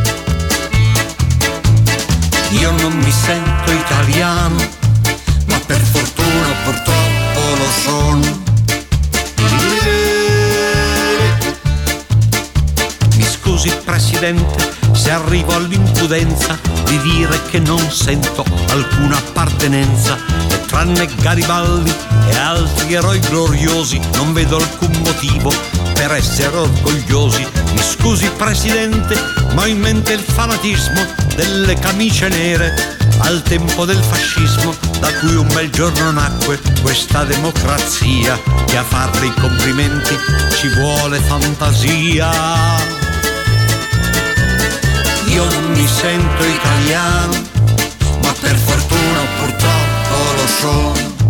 io non mi sento italiano, ma per fortuna purtroppo lo sono. Mi scusi Presidente se arrivo all'impudenza di dire che non sento alcuna appartenenza e tranne Garibaldi e altri eroi gloriosi non vedo alcun motivo per essere orgogliosi. Mi scusi Presidente, ma ho in mente il fanatismo delle camicie nere al tempo del fascismo da cui un bel giorno nacque questa democrazia che a farle i complimenti ci vuole fantasia. Io non mi sento italiano, ma per fortuna purtroppo lo sono.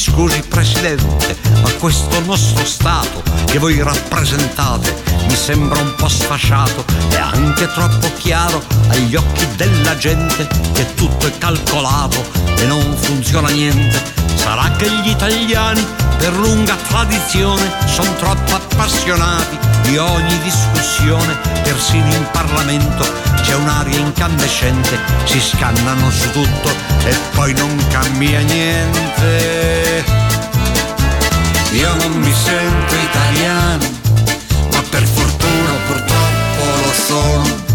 Scusi Presidente, ma questo nostro Stato che voi rappresentate mi sembra un po' sfasciato e anche troppo chiaro agli occhi della gente che tutto è calcolato e non funziona niente. Sarà che gli italiani per lunga tradizione sono troppo appassionati di ogni discussione, persino in Parlamento c'è un'aria incandescente, si scannano su tutto e poi non cambia niente. Io non mi sento italiano, ma per fortuna purtroppo lo sono.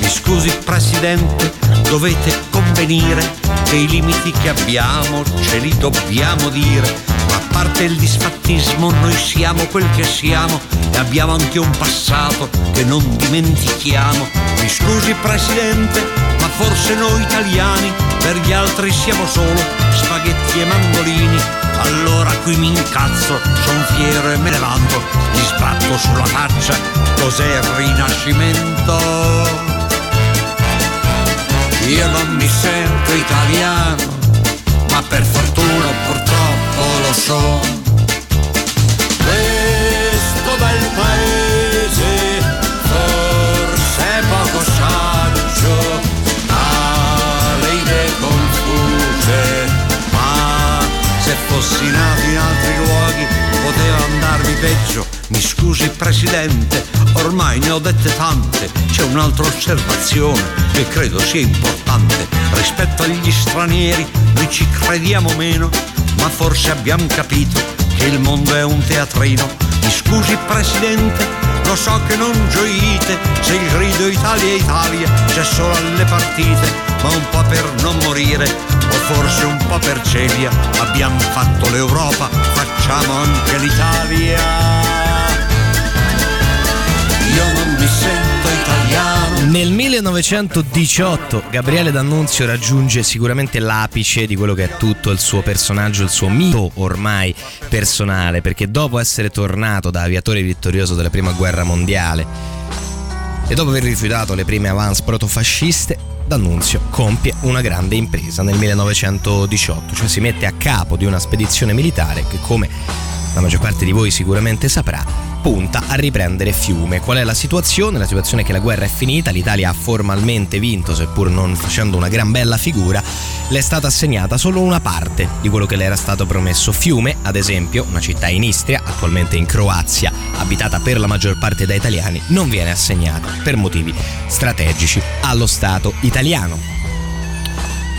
Mi scusi Presidente, dovete convenire che i limiti che abbiamo ce li dobbiamo dire. Ma a parte il disfattismo, noi siamo quel che siamo e abbiamo anche un passato che non dimentichiamo. Mi scusi Presidente, ma forse noi italiani per gli altri siamo solo spaghetti e mandolini. Allora qui mi incazzo, son fiero e me ne vanto, gli sbatto sulla faccia, cos'è il rinascimento? Io non mi sento italiano, ma per fortuna purtroppo lo sono. Questo bel paese forse è poco saggio, ha le idee confuse, ma se fossi nato in altri luoghi poteva andarmi peggio. Mi scusi Presidente, ormai ne ho dette tante, c'è un'altra osservazione che credo sia importante. Rispetto agli stranieri noi ci crediamo meno, ma forse abbiamo capito che il mondo è un teatrino. Mi scusi Presidente, lo so che non gioite se il grido Italia Italia c'è solo alle partite, ma un po' per non morire forse un po' per celia. Abbiamo fatto l'Europa, facciamo anche l'Italia. Io non mi sento italiano. Nel 1918 Gabriele D'Annunzio raggiunge sicuramente l'apice di quello che è tutto il suo personaggio, il suo mito ormai personale, perché dopo essere tornato da aviatore vittorioso della prima guerra mondiale e dopo aver rifiutato le prime avance protofasciste, D'Annunzio compie una grande impresa nel 1918, cioè si mette a capo di una spedizione militare che come la maggior parte di voi sicuramente saprà, punta a riprendere Fiume. Qual è la situazione? La situazione è che la guerra è finita, l'Italia ha formalmente vinto, seppur non facendo una gran bella figura, le è stata assegnata solo una parte di quello che le era stato promesso. Fiume, ad esempio, una città in Istria, attualmente in Croazia, abitata per la maggior parte da italiani, non viene assegnata per motivi strategici allo Stato italiano.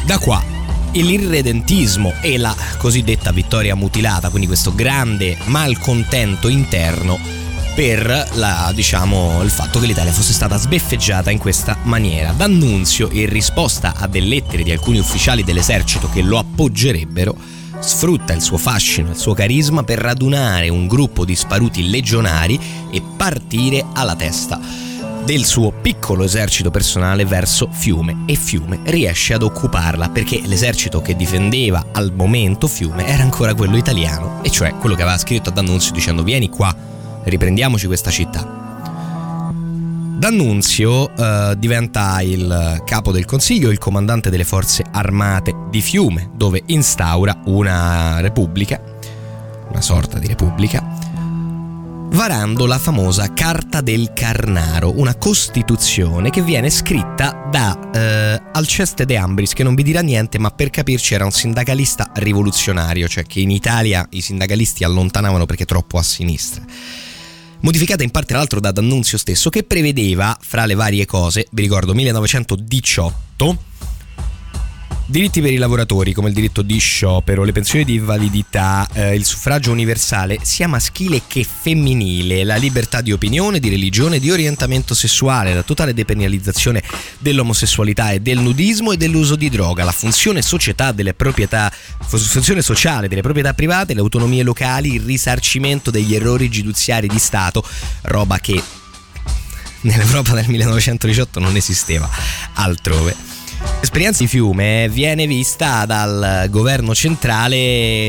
Da qua l'irredentismo e la cosiddetta vittoria mutilata, quindi questo grande malcontento interno per la, diciamo, il fatto che l'Italia fosse stata sbeffeggiata in questa maniera. D'Annunzio, in risposta a delle lettere di alcuni ufficiali dell'esercito che lo appoggerebbero, sfrutta il suo fascino, il suo carisma per radunare un gruppo di sparuti legionari e partire alla testa del suo piccolo esercito personale verso Fiume e Fiume riesce ad occuparla perché l'esercito che difendeva al momento Fiume era ancora quello italiano e cioè quello che aveva scritto ad Annunzio dicendo vieni qua, riprendiamoci questa città. D'Annunzio eh, diventa il capo del consiglio, il comandante delle forze armate di Fiume, dove instaura una repubblica, una sorta di repubblica, varando la famosa Carta del Carnaro, una costituzione che viene scritta da eh, Alceste De Ambris, che non vi dirà niente, ma per capirci era un sindacalista rivoluzionario, cioè che in Italia i sindacalisti allontanavano perché troppo a sinistra. Modificata in parte tra l'altro da D'Annunzio stesso, che prevedeva, fra le varie cose, vi ricordo 1918, Diritti per i lavoratori come il diritto di sciopero, le pensioni di invalidità, eh, il suffragio universale sia maschile che femminile, la libertà di opinione, di religione, di orientamento sessuale, la totale depenalizzazione dell'omosessualità e del nudismo e dell'uso di droga, la funzione, delle proprietà, funzione sociale delle proprietà private, le autonomie locali, il risarcimento degli errori giudiziari di Stato, roba che nell'Europa del 1918 non esisteva altrove. L'esperienza di fiume viene vista dal governo centrale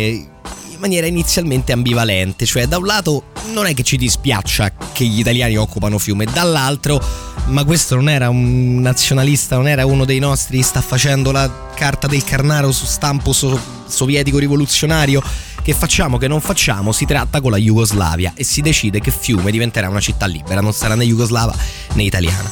in maniera inizialmente ambivalente, cioè da un lato non è che ci dispiaccia che gli italiani occupano fiume, dall'altro ma questo non era un nazionalista, non era uno dei nostri, sta facendo la carta del Carnaro su stampo so- sovietico rivoluzionario. Che facciamo, che non facciamo, si tratta con la Jugoslavia e si decide che Fiume diventerà una città libera, non sarà né jugoslava né italiana.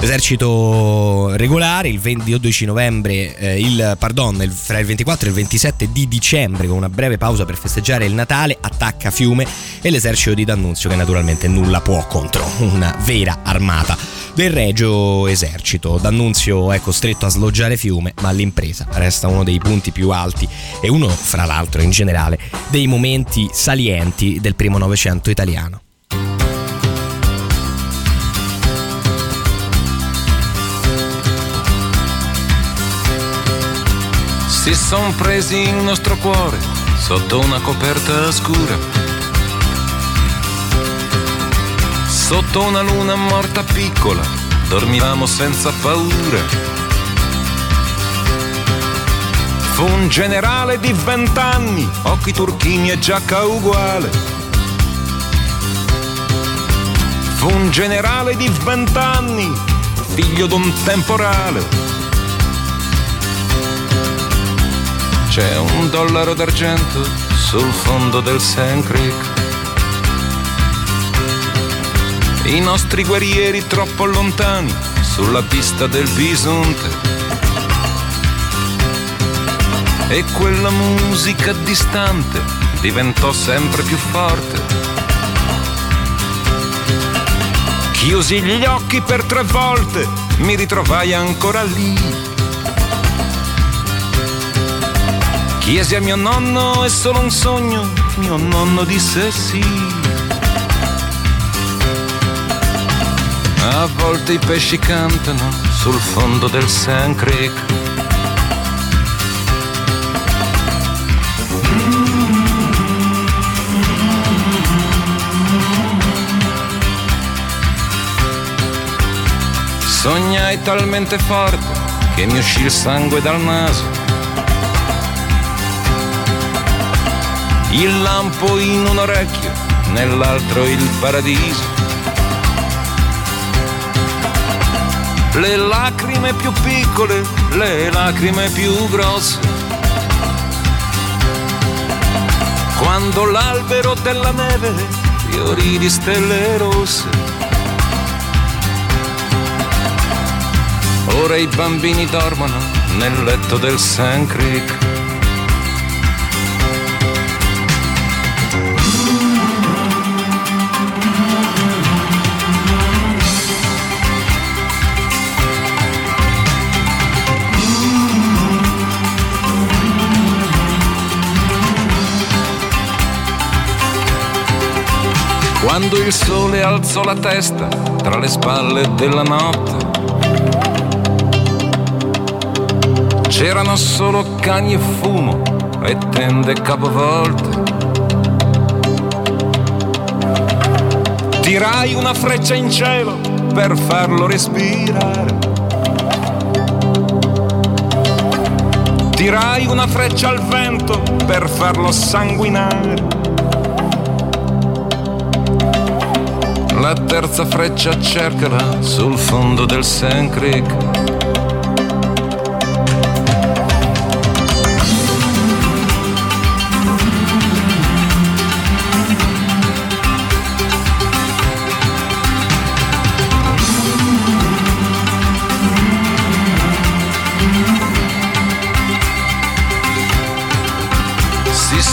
L'esercito regolare il 20, 12 novembre, eh, il, pardon, il, fra il 24 e il 27 di dicembre, con una breve pausa per festeggiare il Natale, attacca Fiume e l'esercito di D'Annunzio che naturalmente nulla può contro una vera armata del Regio Esercito. D'Annunzio è costretto a sloggiare Fiume, ma l'impresa resta uno dei punti più alti e uno, fra l'altro in generale, dei momenti salienti del primo Novecento italiano. si son presi il nostro cuore sotto una coperta scura. Sotto una luna morta piccola, dormivamo senza paura. Fu un generale di vent'anni, occhi turchini e giacca uguale. Fu un generale di vent'anni, figlio d'un temporale C'è un dollaro d'argento sul fondo del Sand Creek. I nostri guerrieri troppo lontani sulla pista del bisonte. E quella musica distante diventò sempre più forte. Chiusi gli occhi per tre volte, mi ritrovai ancora lì Chiesi a mio nonno è solo un sogno, mio nonno disse sì. A volte i pesci cantano sul fondo del Sand Creek. Sognai talmente forte che mi uscì il sangue dal naso il lampo in un orecchio, nell'altro il paradiso. Le lacrime più piccole, le lacrime più grosse. Quando l'albero della neve fiorì di stelle rosse. Ora i bambini dormono nel letto del Sand Creek. quando il sole alzò la testa tra le spalle della notte. C'erano solo cani e fumo e tende capovolte. Tirai una freccia in cielo per farlo respirare. Tirai una freccia al vento per farlo sanguinare. La terza freccia cercala sul fondo del Sand Creek.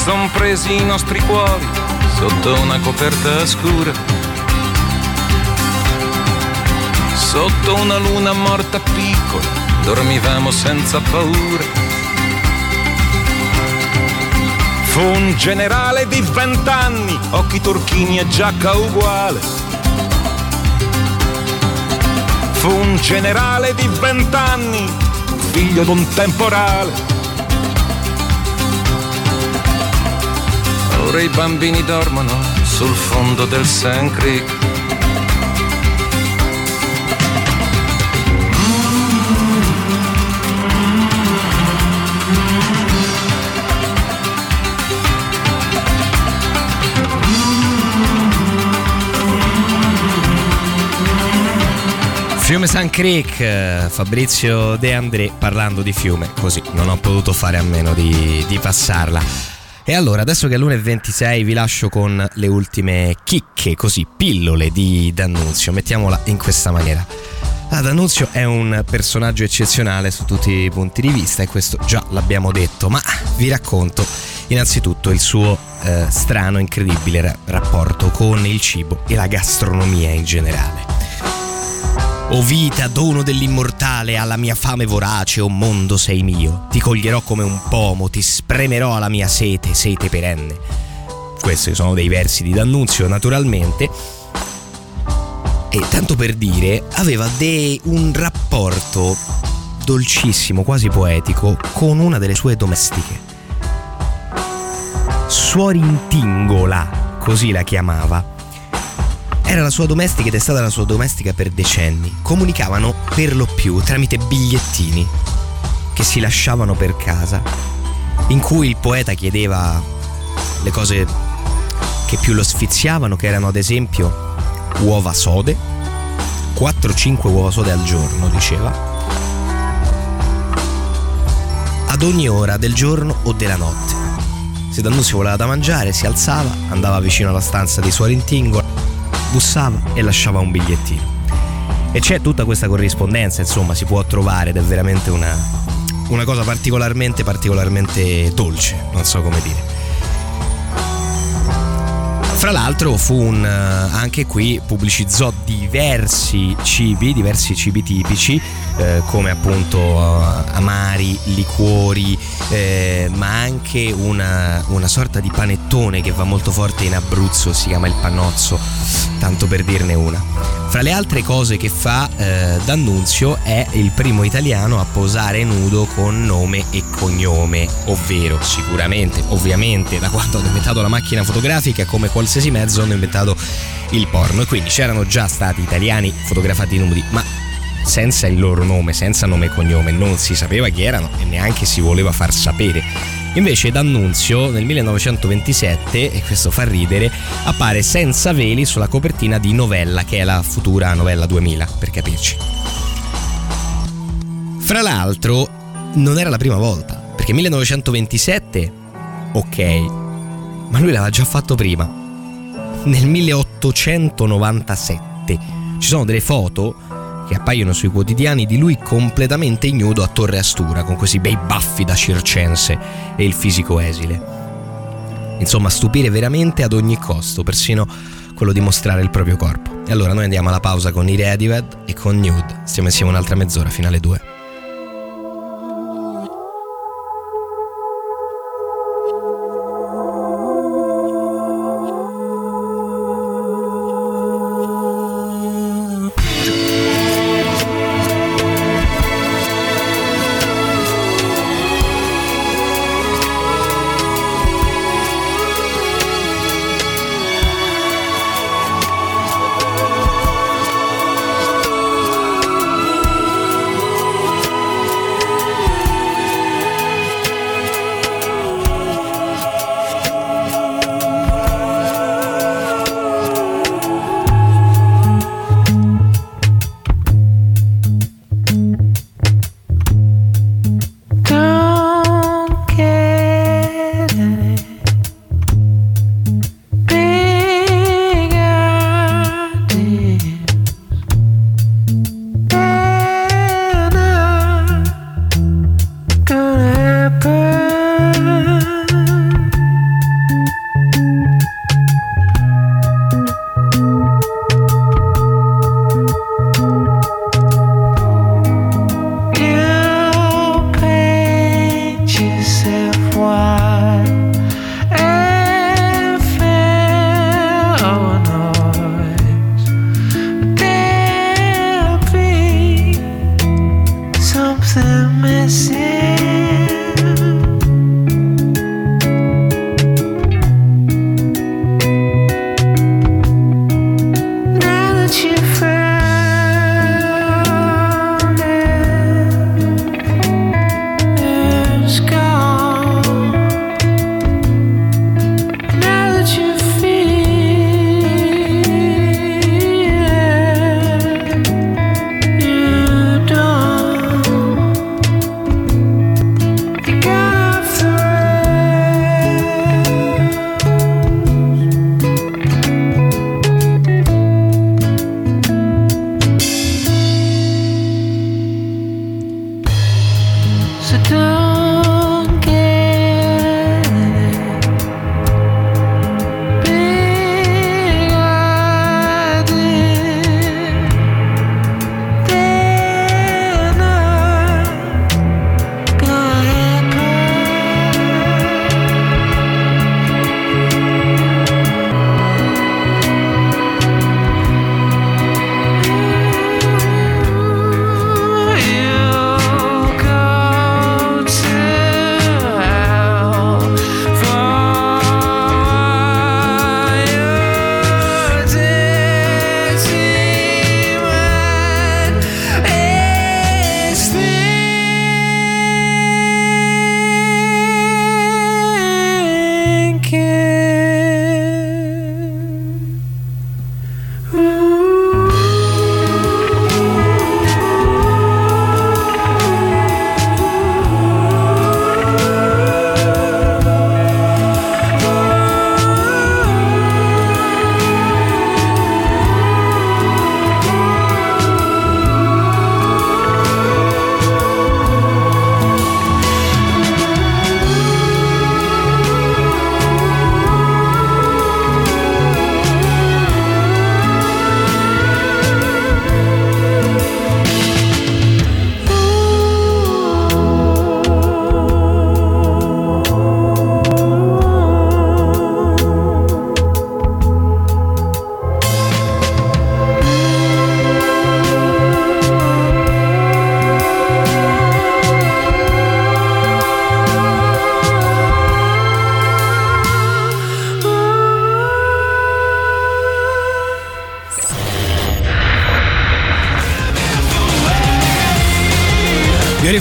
Son presi i nostri cuori sotto una coperta scura. Sotto una luna morta piccola, dormivamo senza paura. Fu un generale di vent'anni, occhi turchini e giacca uguale. Fu un generale di vent'anni, figlio d'un temporale. Ora i bambini dormono sul fondo del Sand Creek. Fiume San Creek, Fabrizio De André parlando di fiume, così non ho potuto fare a meno di, di passarla. E allora, adesso che è l'1.26 vi lascio con le ultime chicche, così, pillole di D'Annunzio, mettiamola in questa maniera. Ah, D'Annunzio è un personaggio eccezionale su tutti i punti di vista e questo già l'abbiamo detto, ma vi racconto innanzitutto il suo eh, strano, incredibile ra- rapporto con il cibo e la gastronomia in generale. O vita, dono dell'immortale, alla mia fame vorace, o mondo sei mio. Ti coglierò come un pomo, ti spremerò alla mia sete, sete perenne. Questi sono dei versi di D'Annunzio, naturalmente. E tanto per dire, aveva de- un rapporto dolcissimo, quasi poetico, con una delle sue domestiche. Suorintingola, così la chiamava era la sua domestica ed è stata la sua domestica per decenni. Comunicavano per lo più tramite bigliettini che si lasciavano per casa, in cui il poeta chiedeva le cose che più lo sfiziavano, che erano ad esempio uova sode, 4-5 uova sode al giorno, diceva, ad ogni ora del giorno o della notte. Se D'Annunzio voleva da mangiare, si alzava, andava vicino alla stanza di Suorintingola, bussava e lasciava un bigliettino. E c'è tutta questa corrispondenza, insomma, si può trovare ed è veramente una, una cosa particolarmente, particolarmente dolce, non so come dire. Fra l'altro fu un, anche qui pubblicizzò diversi cibi, diversi cibi tipici, eh, come appunto uh, amari, liquori, eh, ma anche una, una, sorta di panettone che va molto forte in Abruzzo, si chiama il pannozzo, tanto per dirne una. Fra le altre cose che fa eh, D'Annunzio è il primo italiano a posare nudo con nome e cognome, ovvero sicuramente, ovviamente, da quando hanno inventato la macchina fotografica, come qualsiasi mezzo hanno inventato il porno. E quindi c'erano già stati italiani fotografati nudi, ma senza il loro nome, senza nome e cognome, non si sapeva chi erano e neanche si voleva far sapere. Invece D'Annunzio nel 1927, e questo fa ridere, appare senza veli sulla copertina di Novella, che è la futura Novella 2000, per capirci. Fra l'altro, non era la prima volta, perché 1927, ok, ma lui l'aveva già fatto prima, nel 1897. Ci sono delle foto che appaiono sui quotidiani di lui completamente ignudo a Torre Astura, con questi bei baffi da circense e il fisico esile. Insomma, stupire veramente ad ogni costo, persino quello di mostrare il proprio corpo. E allora noi andiamo alla pausa con i Radiohead e con Nude. Stiamo insieme un'altra mezz'ora fino alle due.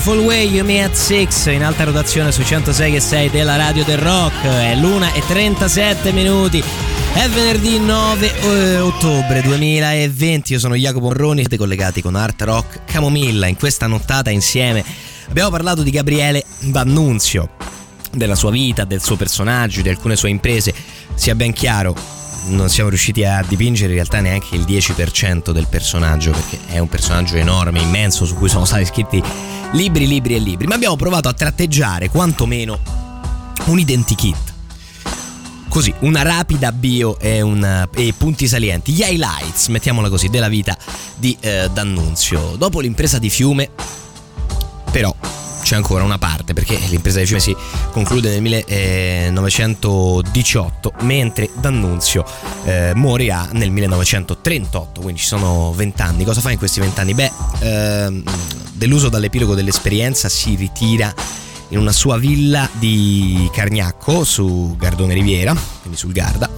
Beautiful Way You Me at 6 in alta rotazione su 106 e 6 della radio del rock. È l'una e 37 minuti. È venerdì 9 eh, ottobre 2020. Io sono Jacopo Morroni. Siete collegati con Art Rock Camomilla. In questa nottata insieme abbiamo parlato di Gabriele D'Annunzio, della sua vita, del suo personaggio, di alcune sue imprese. Sia ben chiaro, non siamo riusciti a dipingere in realtà neanche il 10% del personaggio perché è un personaggio enorme, immenso su cui sono stati scritti libri, libri e libri, ma abbiamo provato a tratteggiare quantomeno un identikit. Così, una rapida bio e, una, e, punti salienti, gli highlights, mettiamola così, della vita di eh, D'Annunzio. Dopo l'impresa di Fiume, però c'è ancora una parte perché l'impresa di fiume si conclude nel 1918 mentre D'Annunzio eh, morirà nel 1938 quindi ci sono vent'anni cosa fa in questi vent'anni? beh ehm, deluso dall'epilogo dell'esperienza si ritira in una sua villa di Cargnacco su Gardone Riviera quindi sul Garda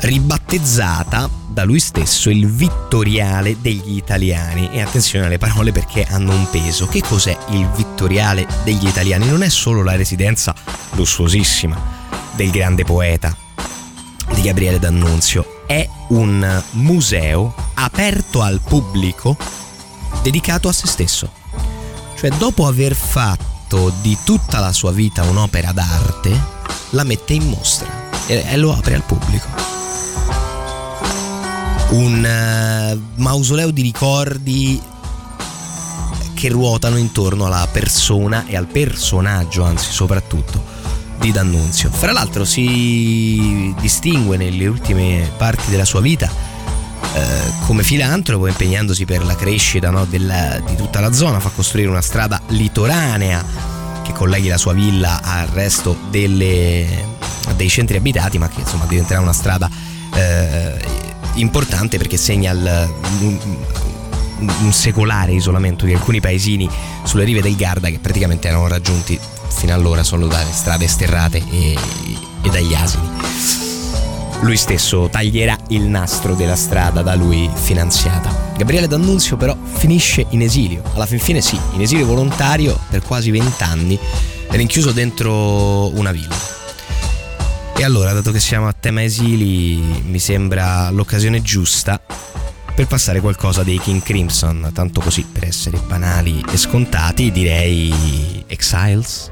ribattezzata da lui stesso il Vittoriale degli Italiani. E attenzione alle parole perché hanno un peso. Che cos'è il Vittoriale degli Italiani? Non è solo la residenza lussuosissima del grande poeta di Gabriele D'Annunzio, è un museo aperto al pubblico dedicato a se stesso. Cioè dopo aver fatto di tutta la sua vita un'opera d'arte, la mette in mostra e lo apre al pubblico un uh, mausoleo di ricordi che ruotano intorno alla persona e al personaggio, anzi soprattutto, di D'Annunzio. Fra l'altro si distingue nelle ultime parti della sua vita eh, come filantropo, impegnandosi per la crescita no, della, di tutta la zona, fa costruire una strada litoranea che colleghi la sua villa al resto delle, dei centri abitati, ma che insomma diventerà una strada eh, importante perché segna il, un, un, secolare isolamento di alcuni paesini sulle rive del Garda che praticamente erano raggiunti fino allora solo dalle strade sterrate e, e dagli asini. Lui stesso taglierà il nastro della strada da lui finanziata. Gabriele D'Annunzio però finisce in esilio, alla fin fine sì, in esilio volontario per quasi vent'anni, rinchiuso dentro una villa. E allora, dato che siamo a tema esili, mi sembra l'occasione giusta per passare qualcosa dei King Crimson, tanto così per essere banali e scontati, direi Exiles.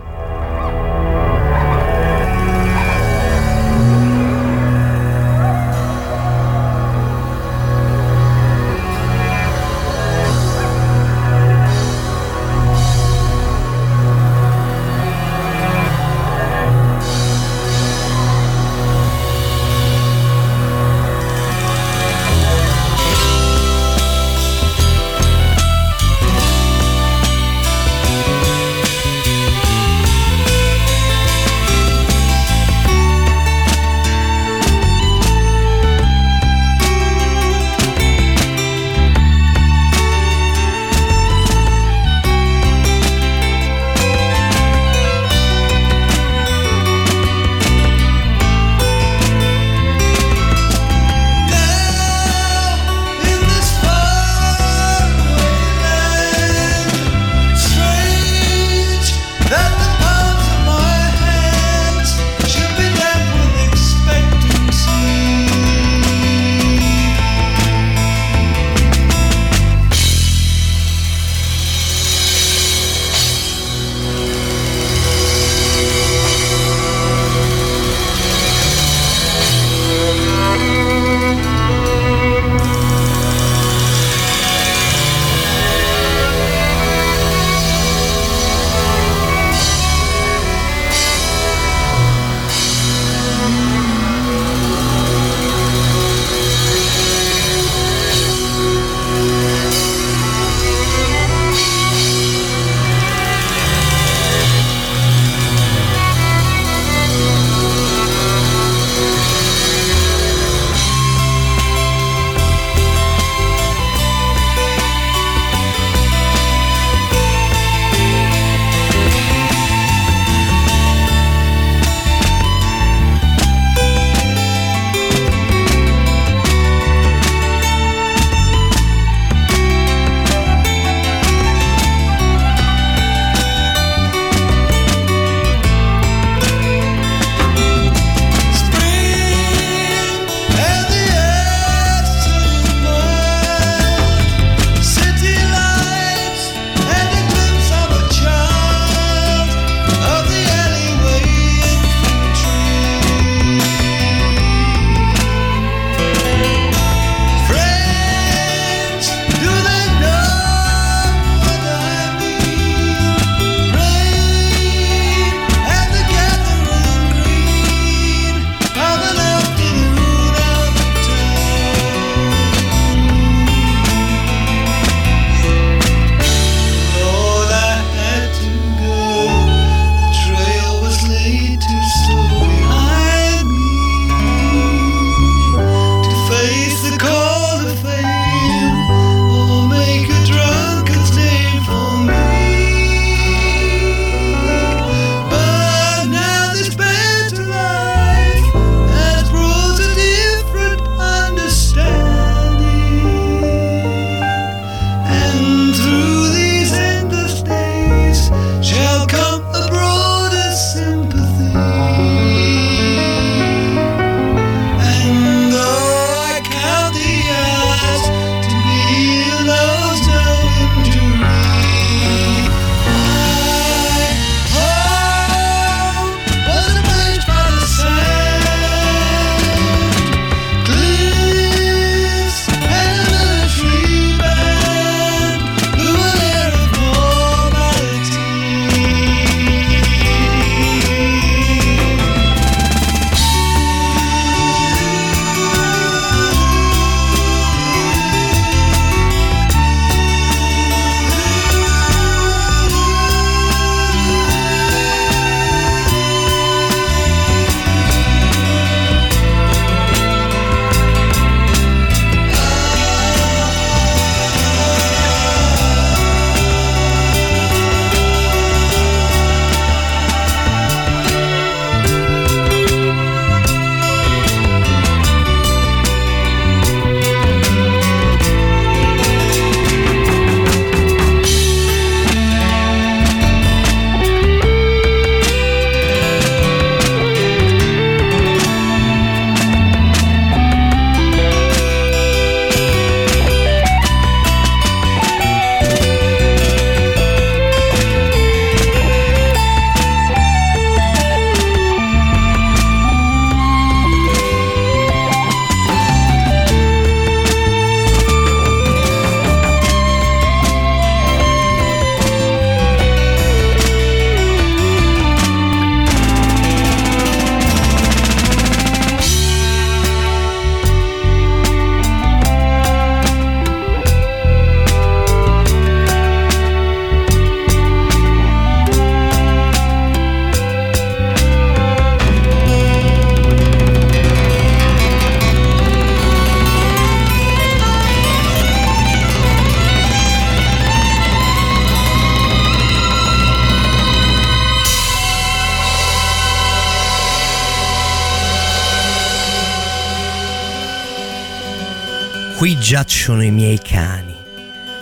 Giacciono i miei cani,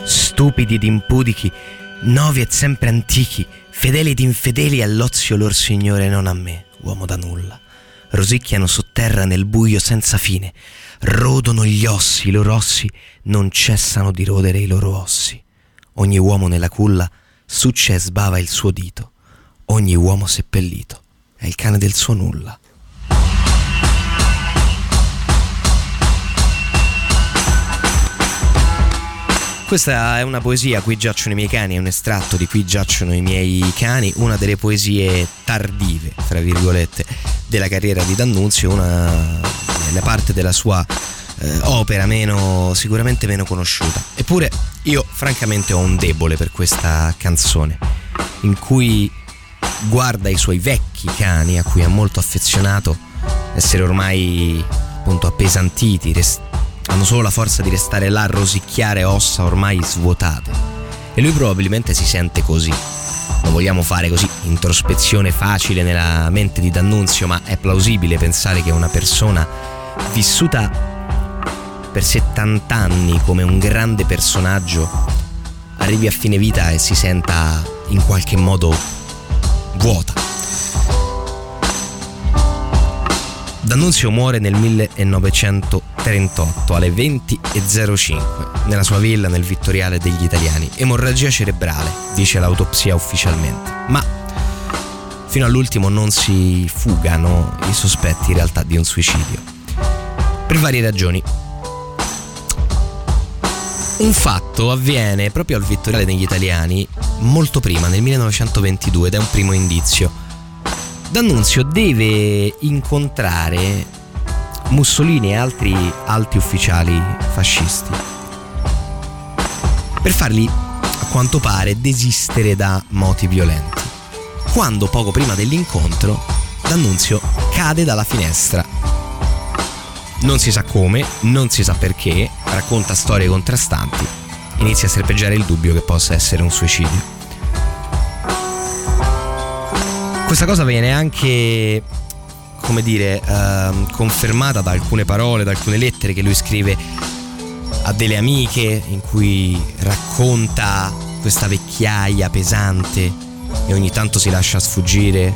stupidi ed impudichi, novi e sempre antichi, fedeli ed infedeli all'ozio lor signore, non a me, uomo da nulla. Rosicchiano sotterra nel buio senza fine, rodono gli ossi, i loro ossi non cessano di rodere i loro ossi. Ogni uomo nella culla succia e sbava il suo dito, ogni uomo seppellito è il cane del suo nulla. Questa è una poesia, Qui giacciono i miei cani, è un estratto di Qui giacciono i miei cani, una delle poesie tardive, fra virgolette, della carriera di D'Annunzio, una la parte della sua eh, opera meno, sicuramente meno conosciuta. Eppure io francamente ho un debole per questa canzone, in cui guarda i suoi vecchi cani a cui è molto affezionato essere ormai appunto appesantiti, rest- hanno solo la forza di restare là a rosicchiare ossa ormai svuotate. E lui probabilmente si sente così. Non vogliamo fare così introspezione facile nella mente di D'Annunzio, ma è plausibile pensare che una persona vissuta per 70 anni come un grande personaggio arrivi a fine vita e si senta in qualche modo vuota. D'Annunzio muore nel 1938 alle 20.05 nella sua villa nel Vittoriale degli Italiani. Emorragia cerebrale, dice l'autopsia ufficialmente. Ma fino all'ultimo non si fugano i sospetti in realtà di un suicidio. Per varie ragioni. Un fatto avviene proprio al Vittoriale degli Italiani molto prima, nel 1922, ed è un primo indizio D'Annunzio deve incontrare Mussolini e altri alti ufficiali fascisti per farli, a quanto pare, desistere da moti violenti. Quando poco prima dell'incontro D'Annunzio cade dalla finestra. Non si sa come, non si sa perché, racconta storie contrastanti, inizia a serpeggiare il dubbio che possa essere un suicidio. Questa cosa viene anche, come dire, eh, confermata da alcune parole, da alcune lettere che lui scrive a delle amiche in cui racconta questa vecchiaia pesante e ogni tanto si lascia sfuggire,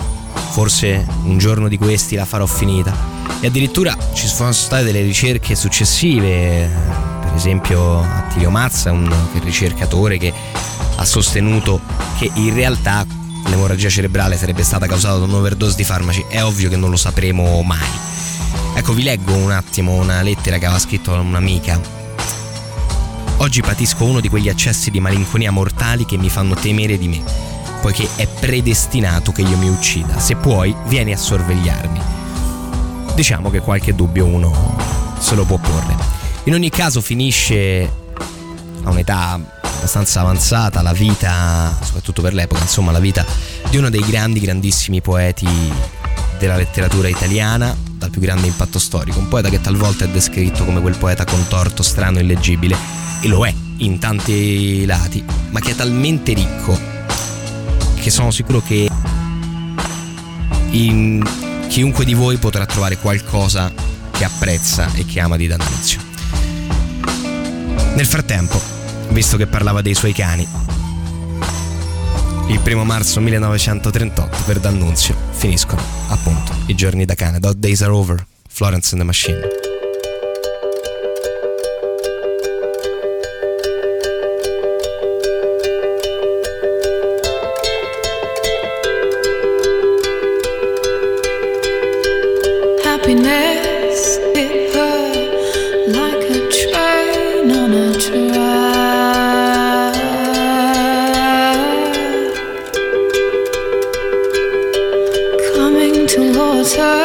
forse un giorno di questi la farò finita. E addirittura ci sono state delle ricerche successive, per esempio Attilio Mazza, un ricercatore che ha sostenuto che in realtà l'emorragia cerebrale sarebbe stata causata da un'overdose di farmaci, è ovvio che non lo sapremo mai. Ecco, vi leggo un attimo una lettera che aveva scritto un'amica. Oggi patisco uno di quegli accessi di malinconia mortali che mi fanno temere di me, poiché è predestinato che io mi uccida. Se puoi, vieni a sorvegliarmi. Diciamo che qualche dubbio uno se lo può porre. In ogni caso finisce a un'età abbastanza avanzata la vita, soprattutto per l'epoca, insomma la vita di uno dei grandi, grandissimi poeti della letteratura italiana, dal più grande impatto storico, un poeta che talvolta è descritto come quel poeta contorto, strano, illeggibile, e lo è in tanti lati, ma che è talmente ricco che sono sicuro che in chiunque di voi potrà trovare qualcosa che apprezza e che ama di D'Annunzio. Nel frattempo, visto che parlava dei suoi cani. Il primo marzo 1938 per D'Annunzio finiscono appunto i giorni da cane. Dog Days Are Over, Florence and the Machine. And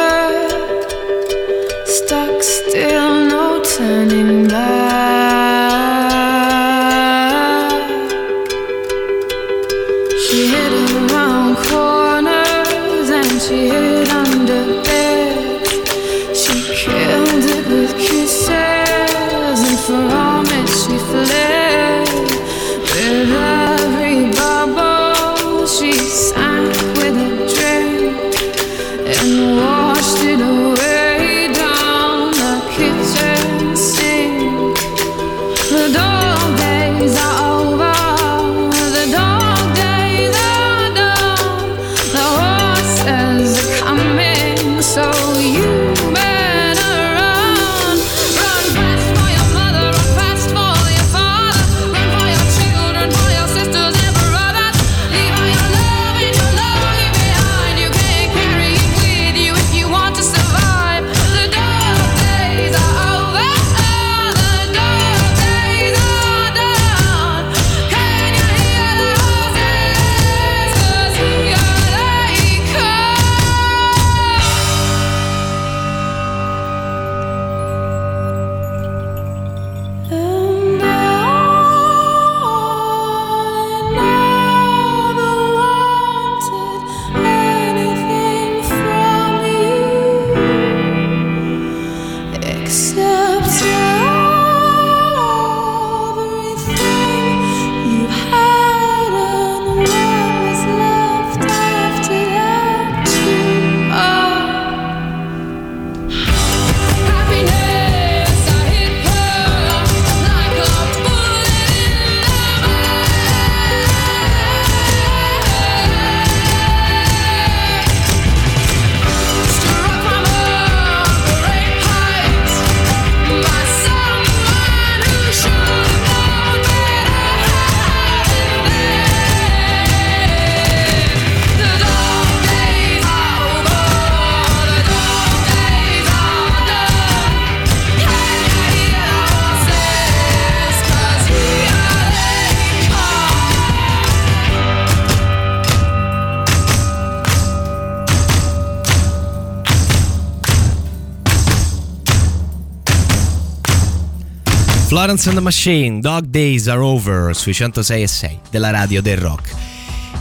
Florence and the Machine, Dog Days Are Over sui 106 e 6 della radio del rock.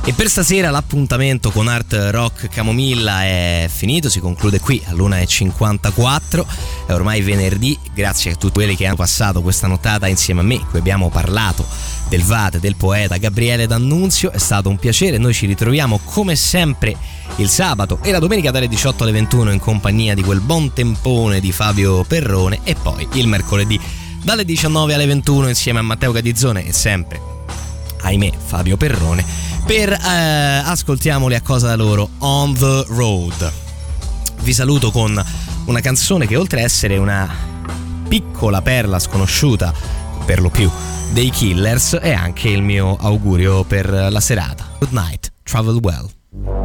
E per stasera l'appuntamento con Art Rock Camomilla è finito, si conclude qui all'1.54, è ormai venerdì, grazie a tutti quelli che hanno passato questa nottata insieme a me, qui abbiamo parlato del Vate, del poeta Gabriele D'Annunzio, è stato un piacere, noi ci ritroviamo come sempre il sabato e la domenica dalle 18 alle 21 in compagnia di quel buon tempone di Fabio Perrone e poi il mercoledì dalle 19 alle 21 insieme a Matteo Cadizzone e sempre, ahimè, Fabio Perrone per eh, ascoltiamoli a cosa da loro On the Road. Vi saluto con una canzone che oltre a essere una piccola perla sconosciuta per lo più dei Killers è anche il mio augurio per la serata. Good night, travel well.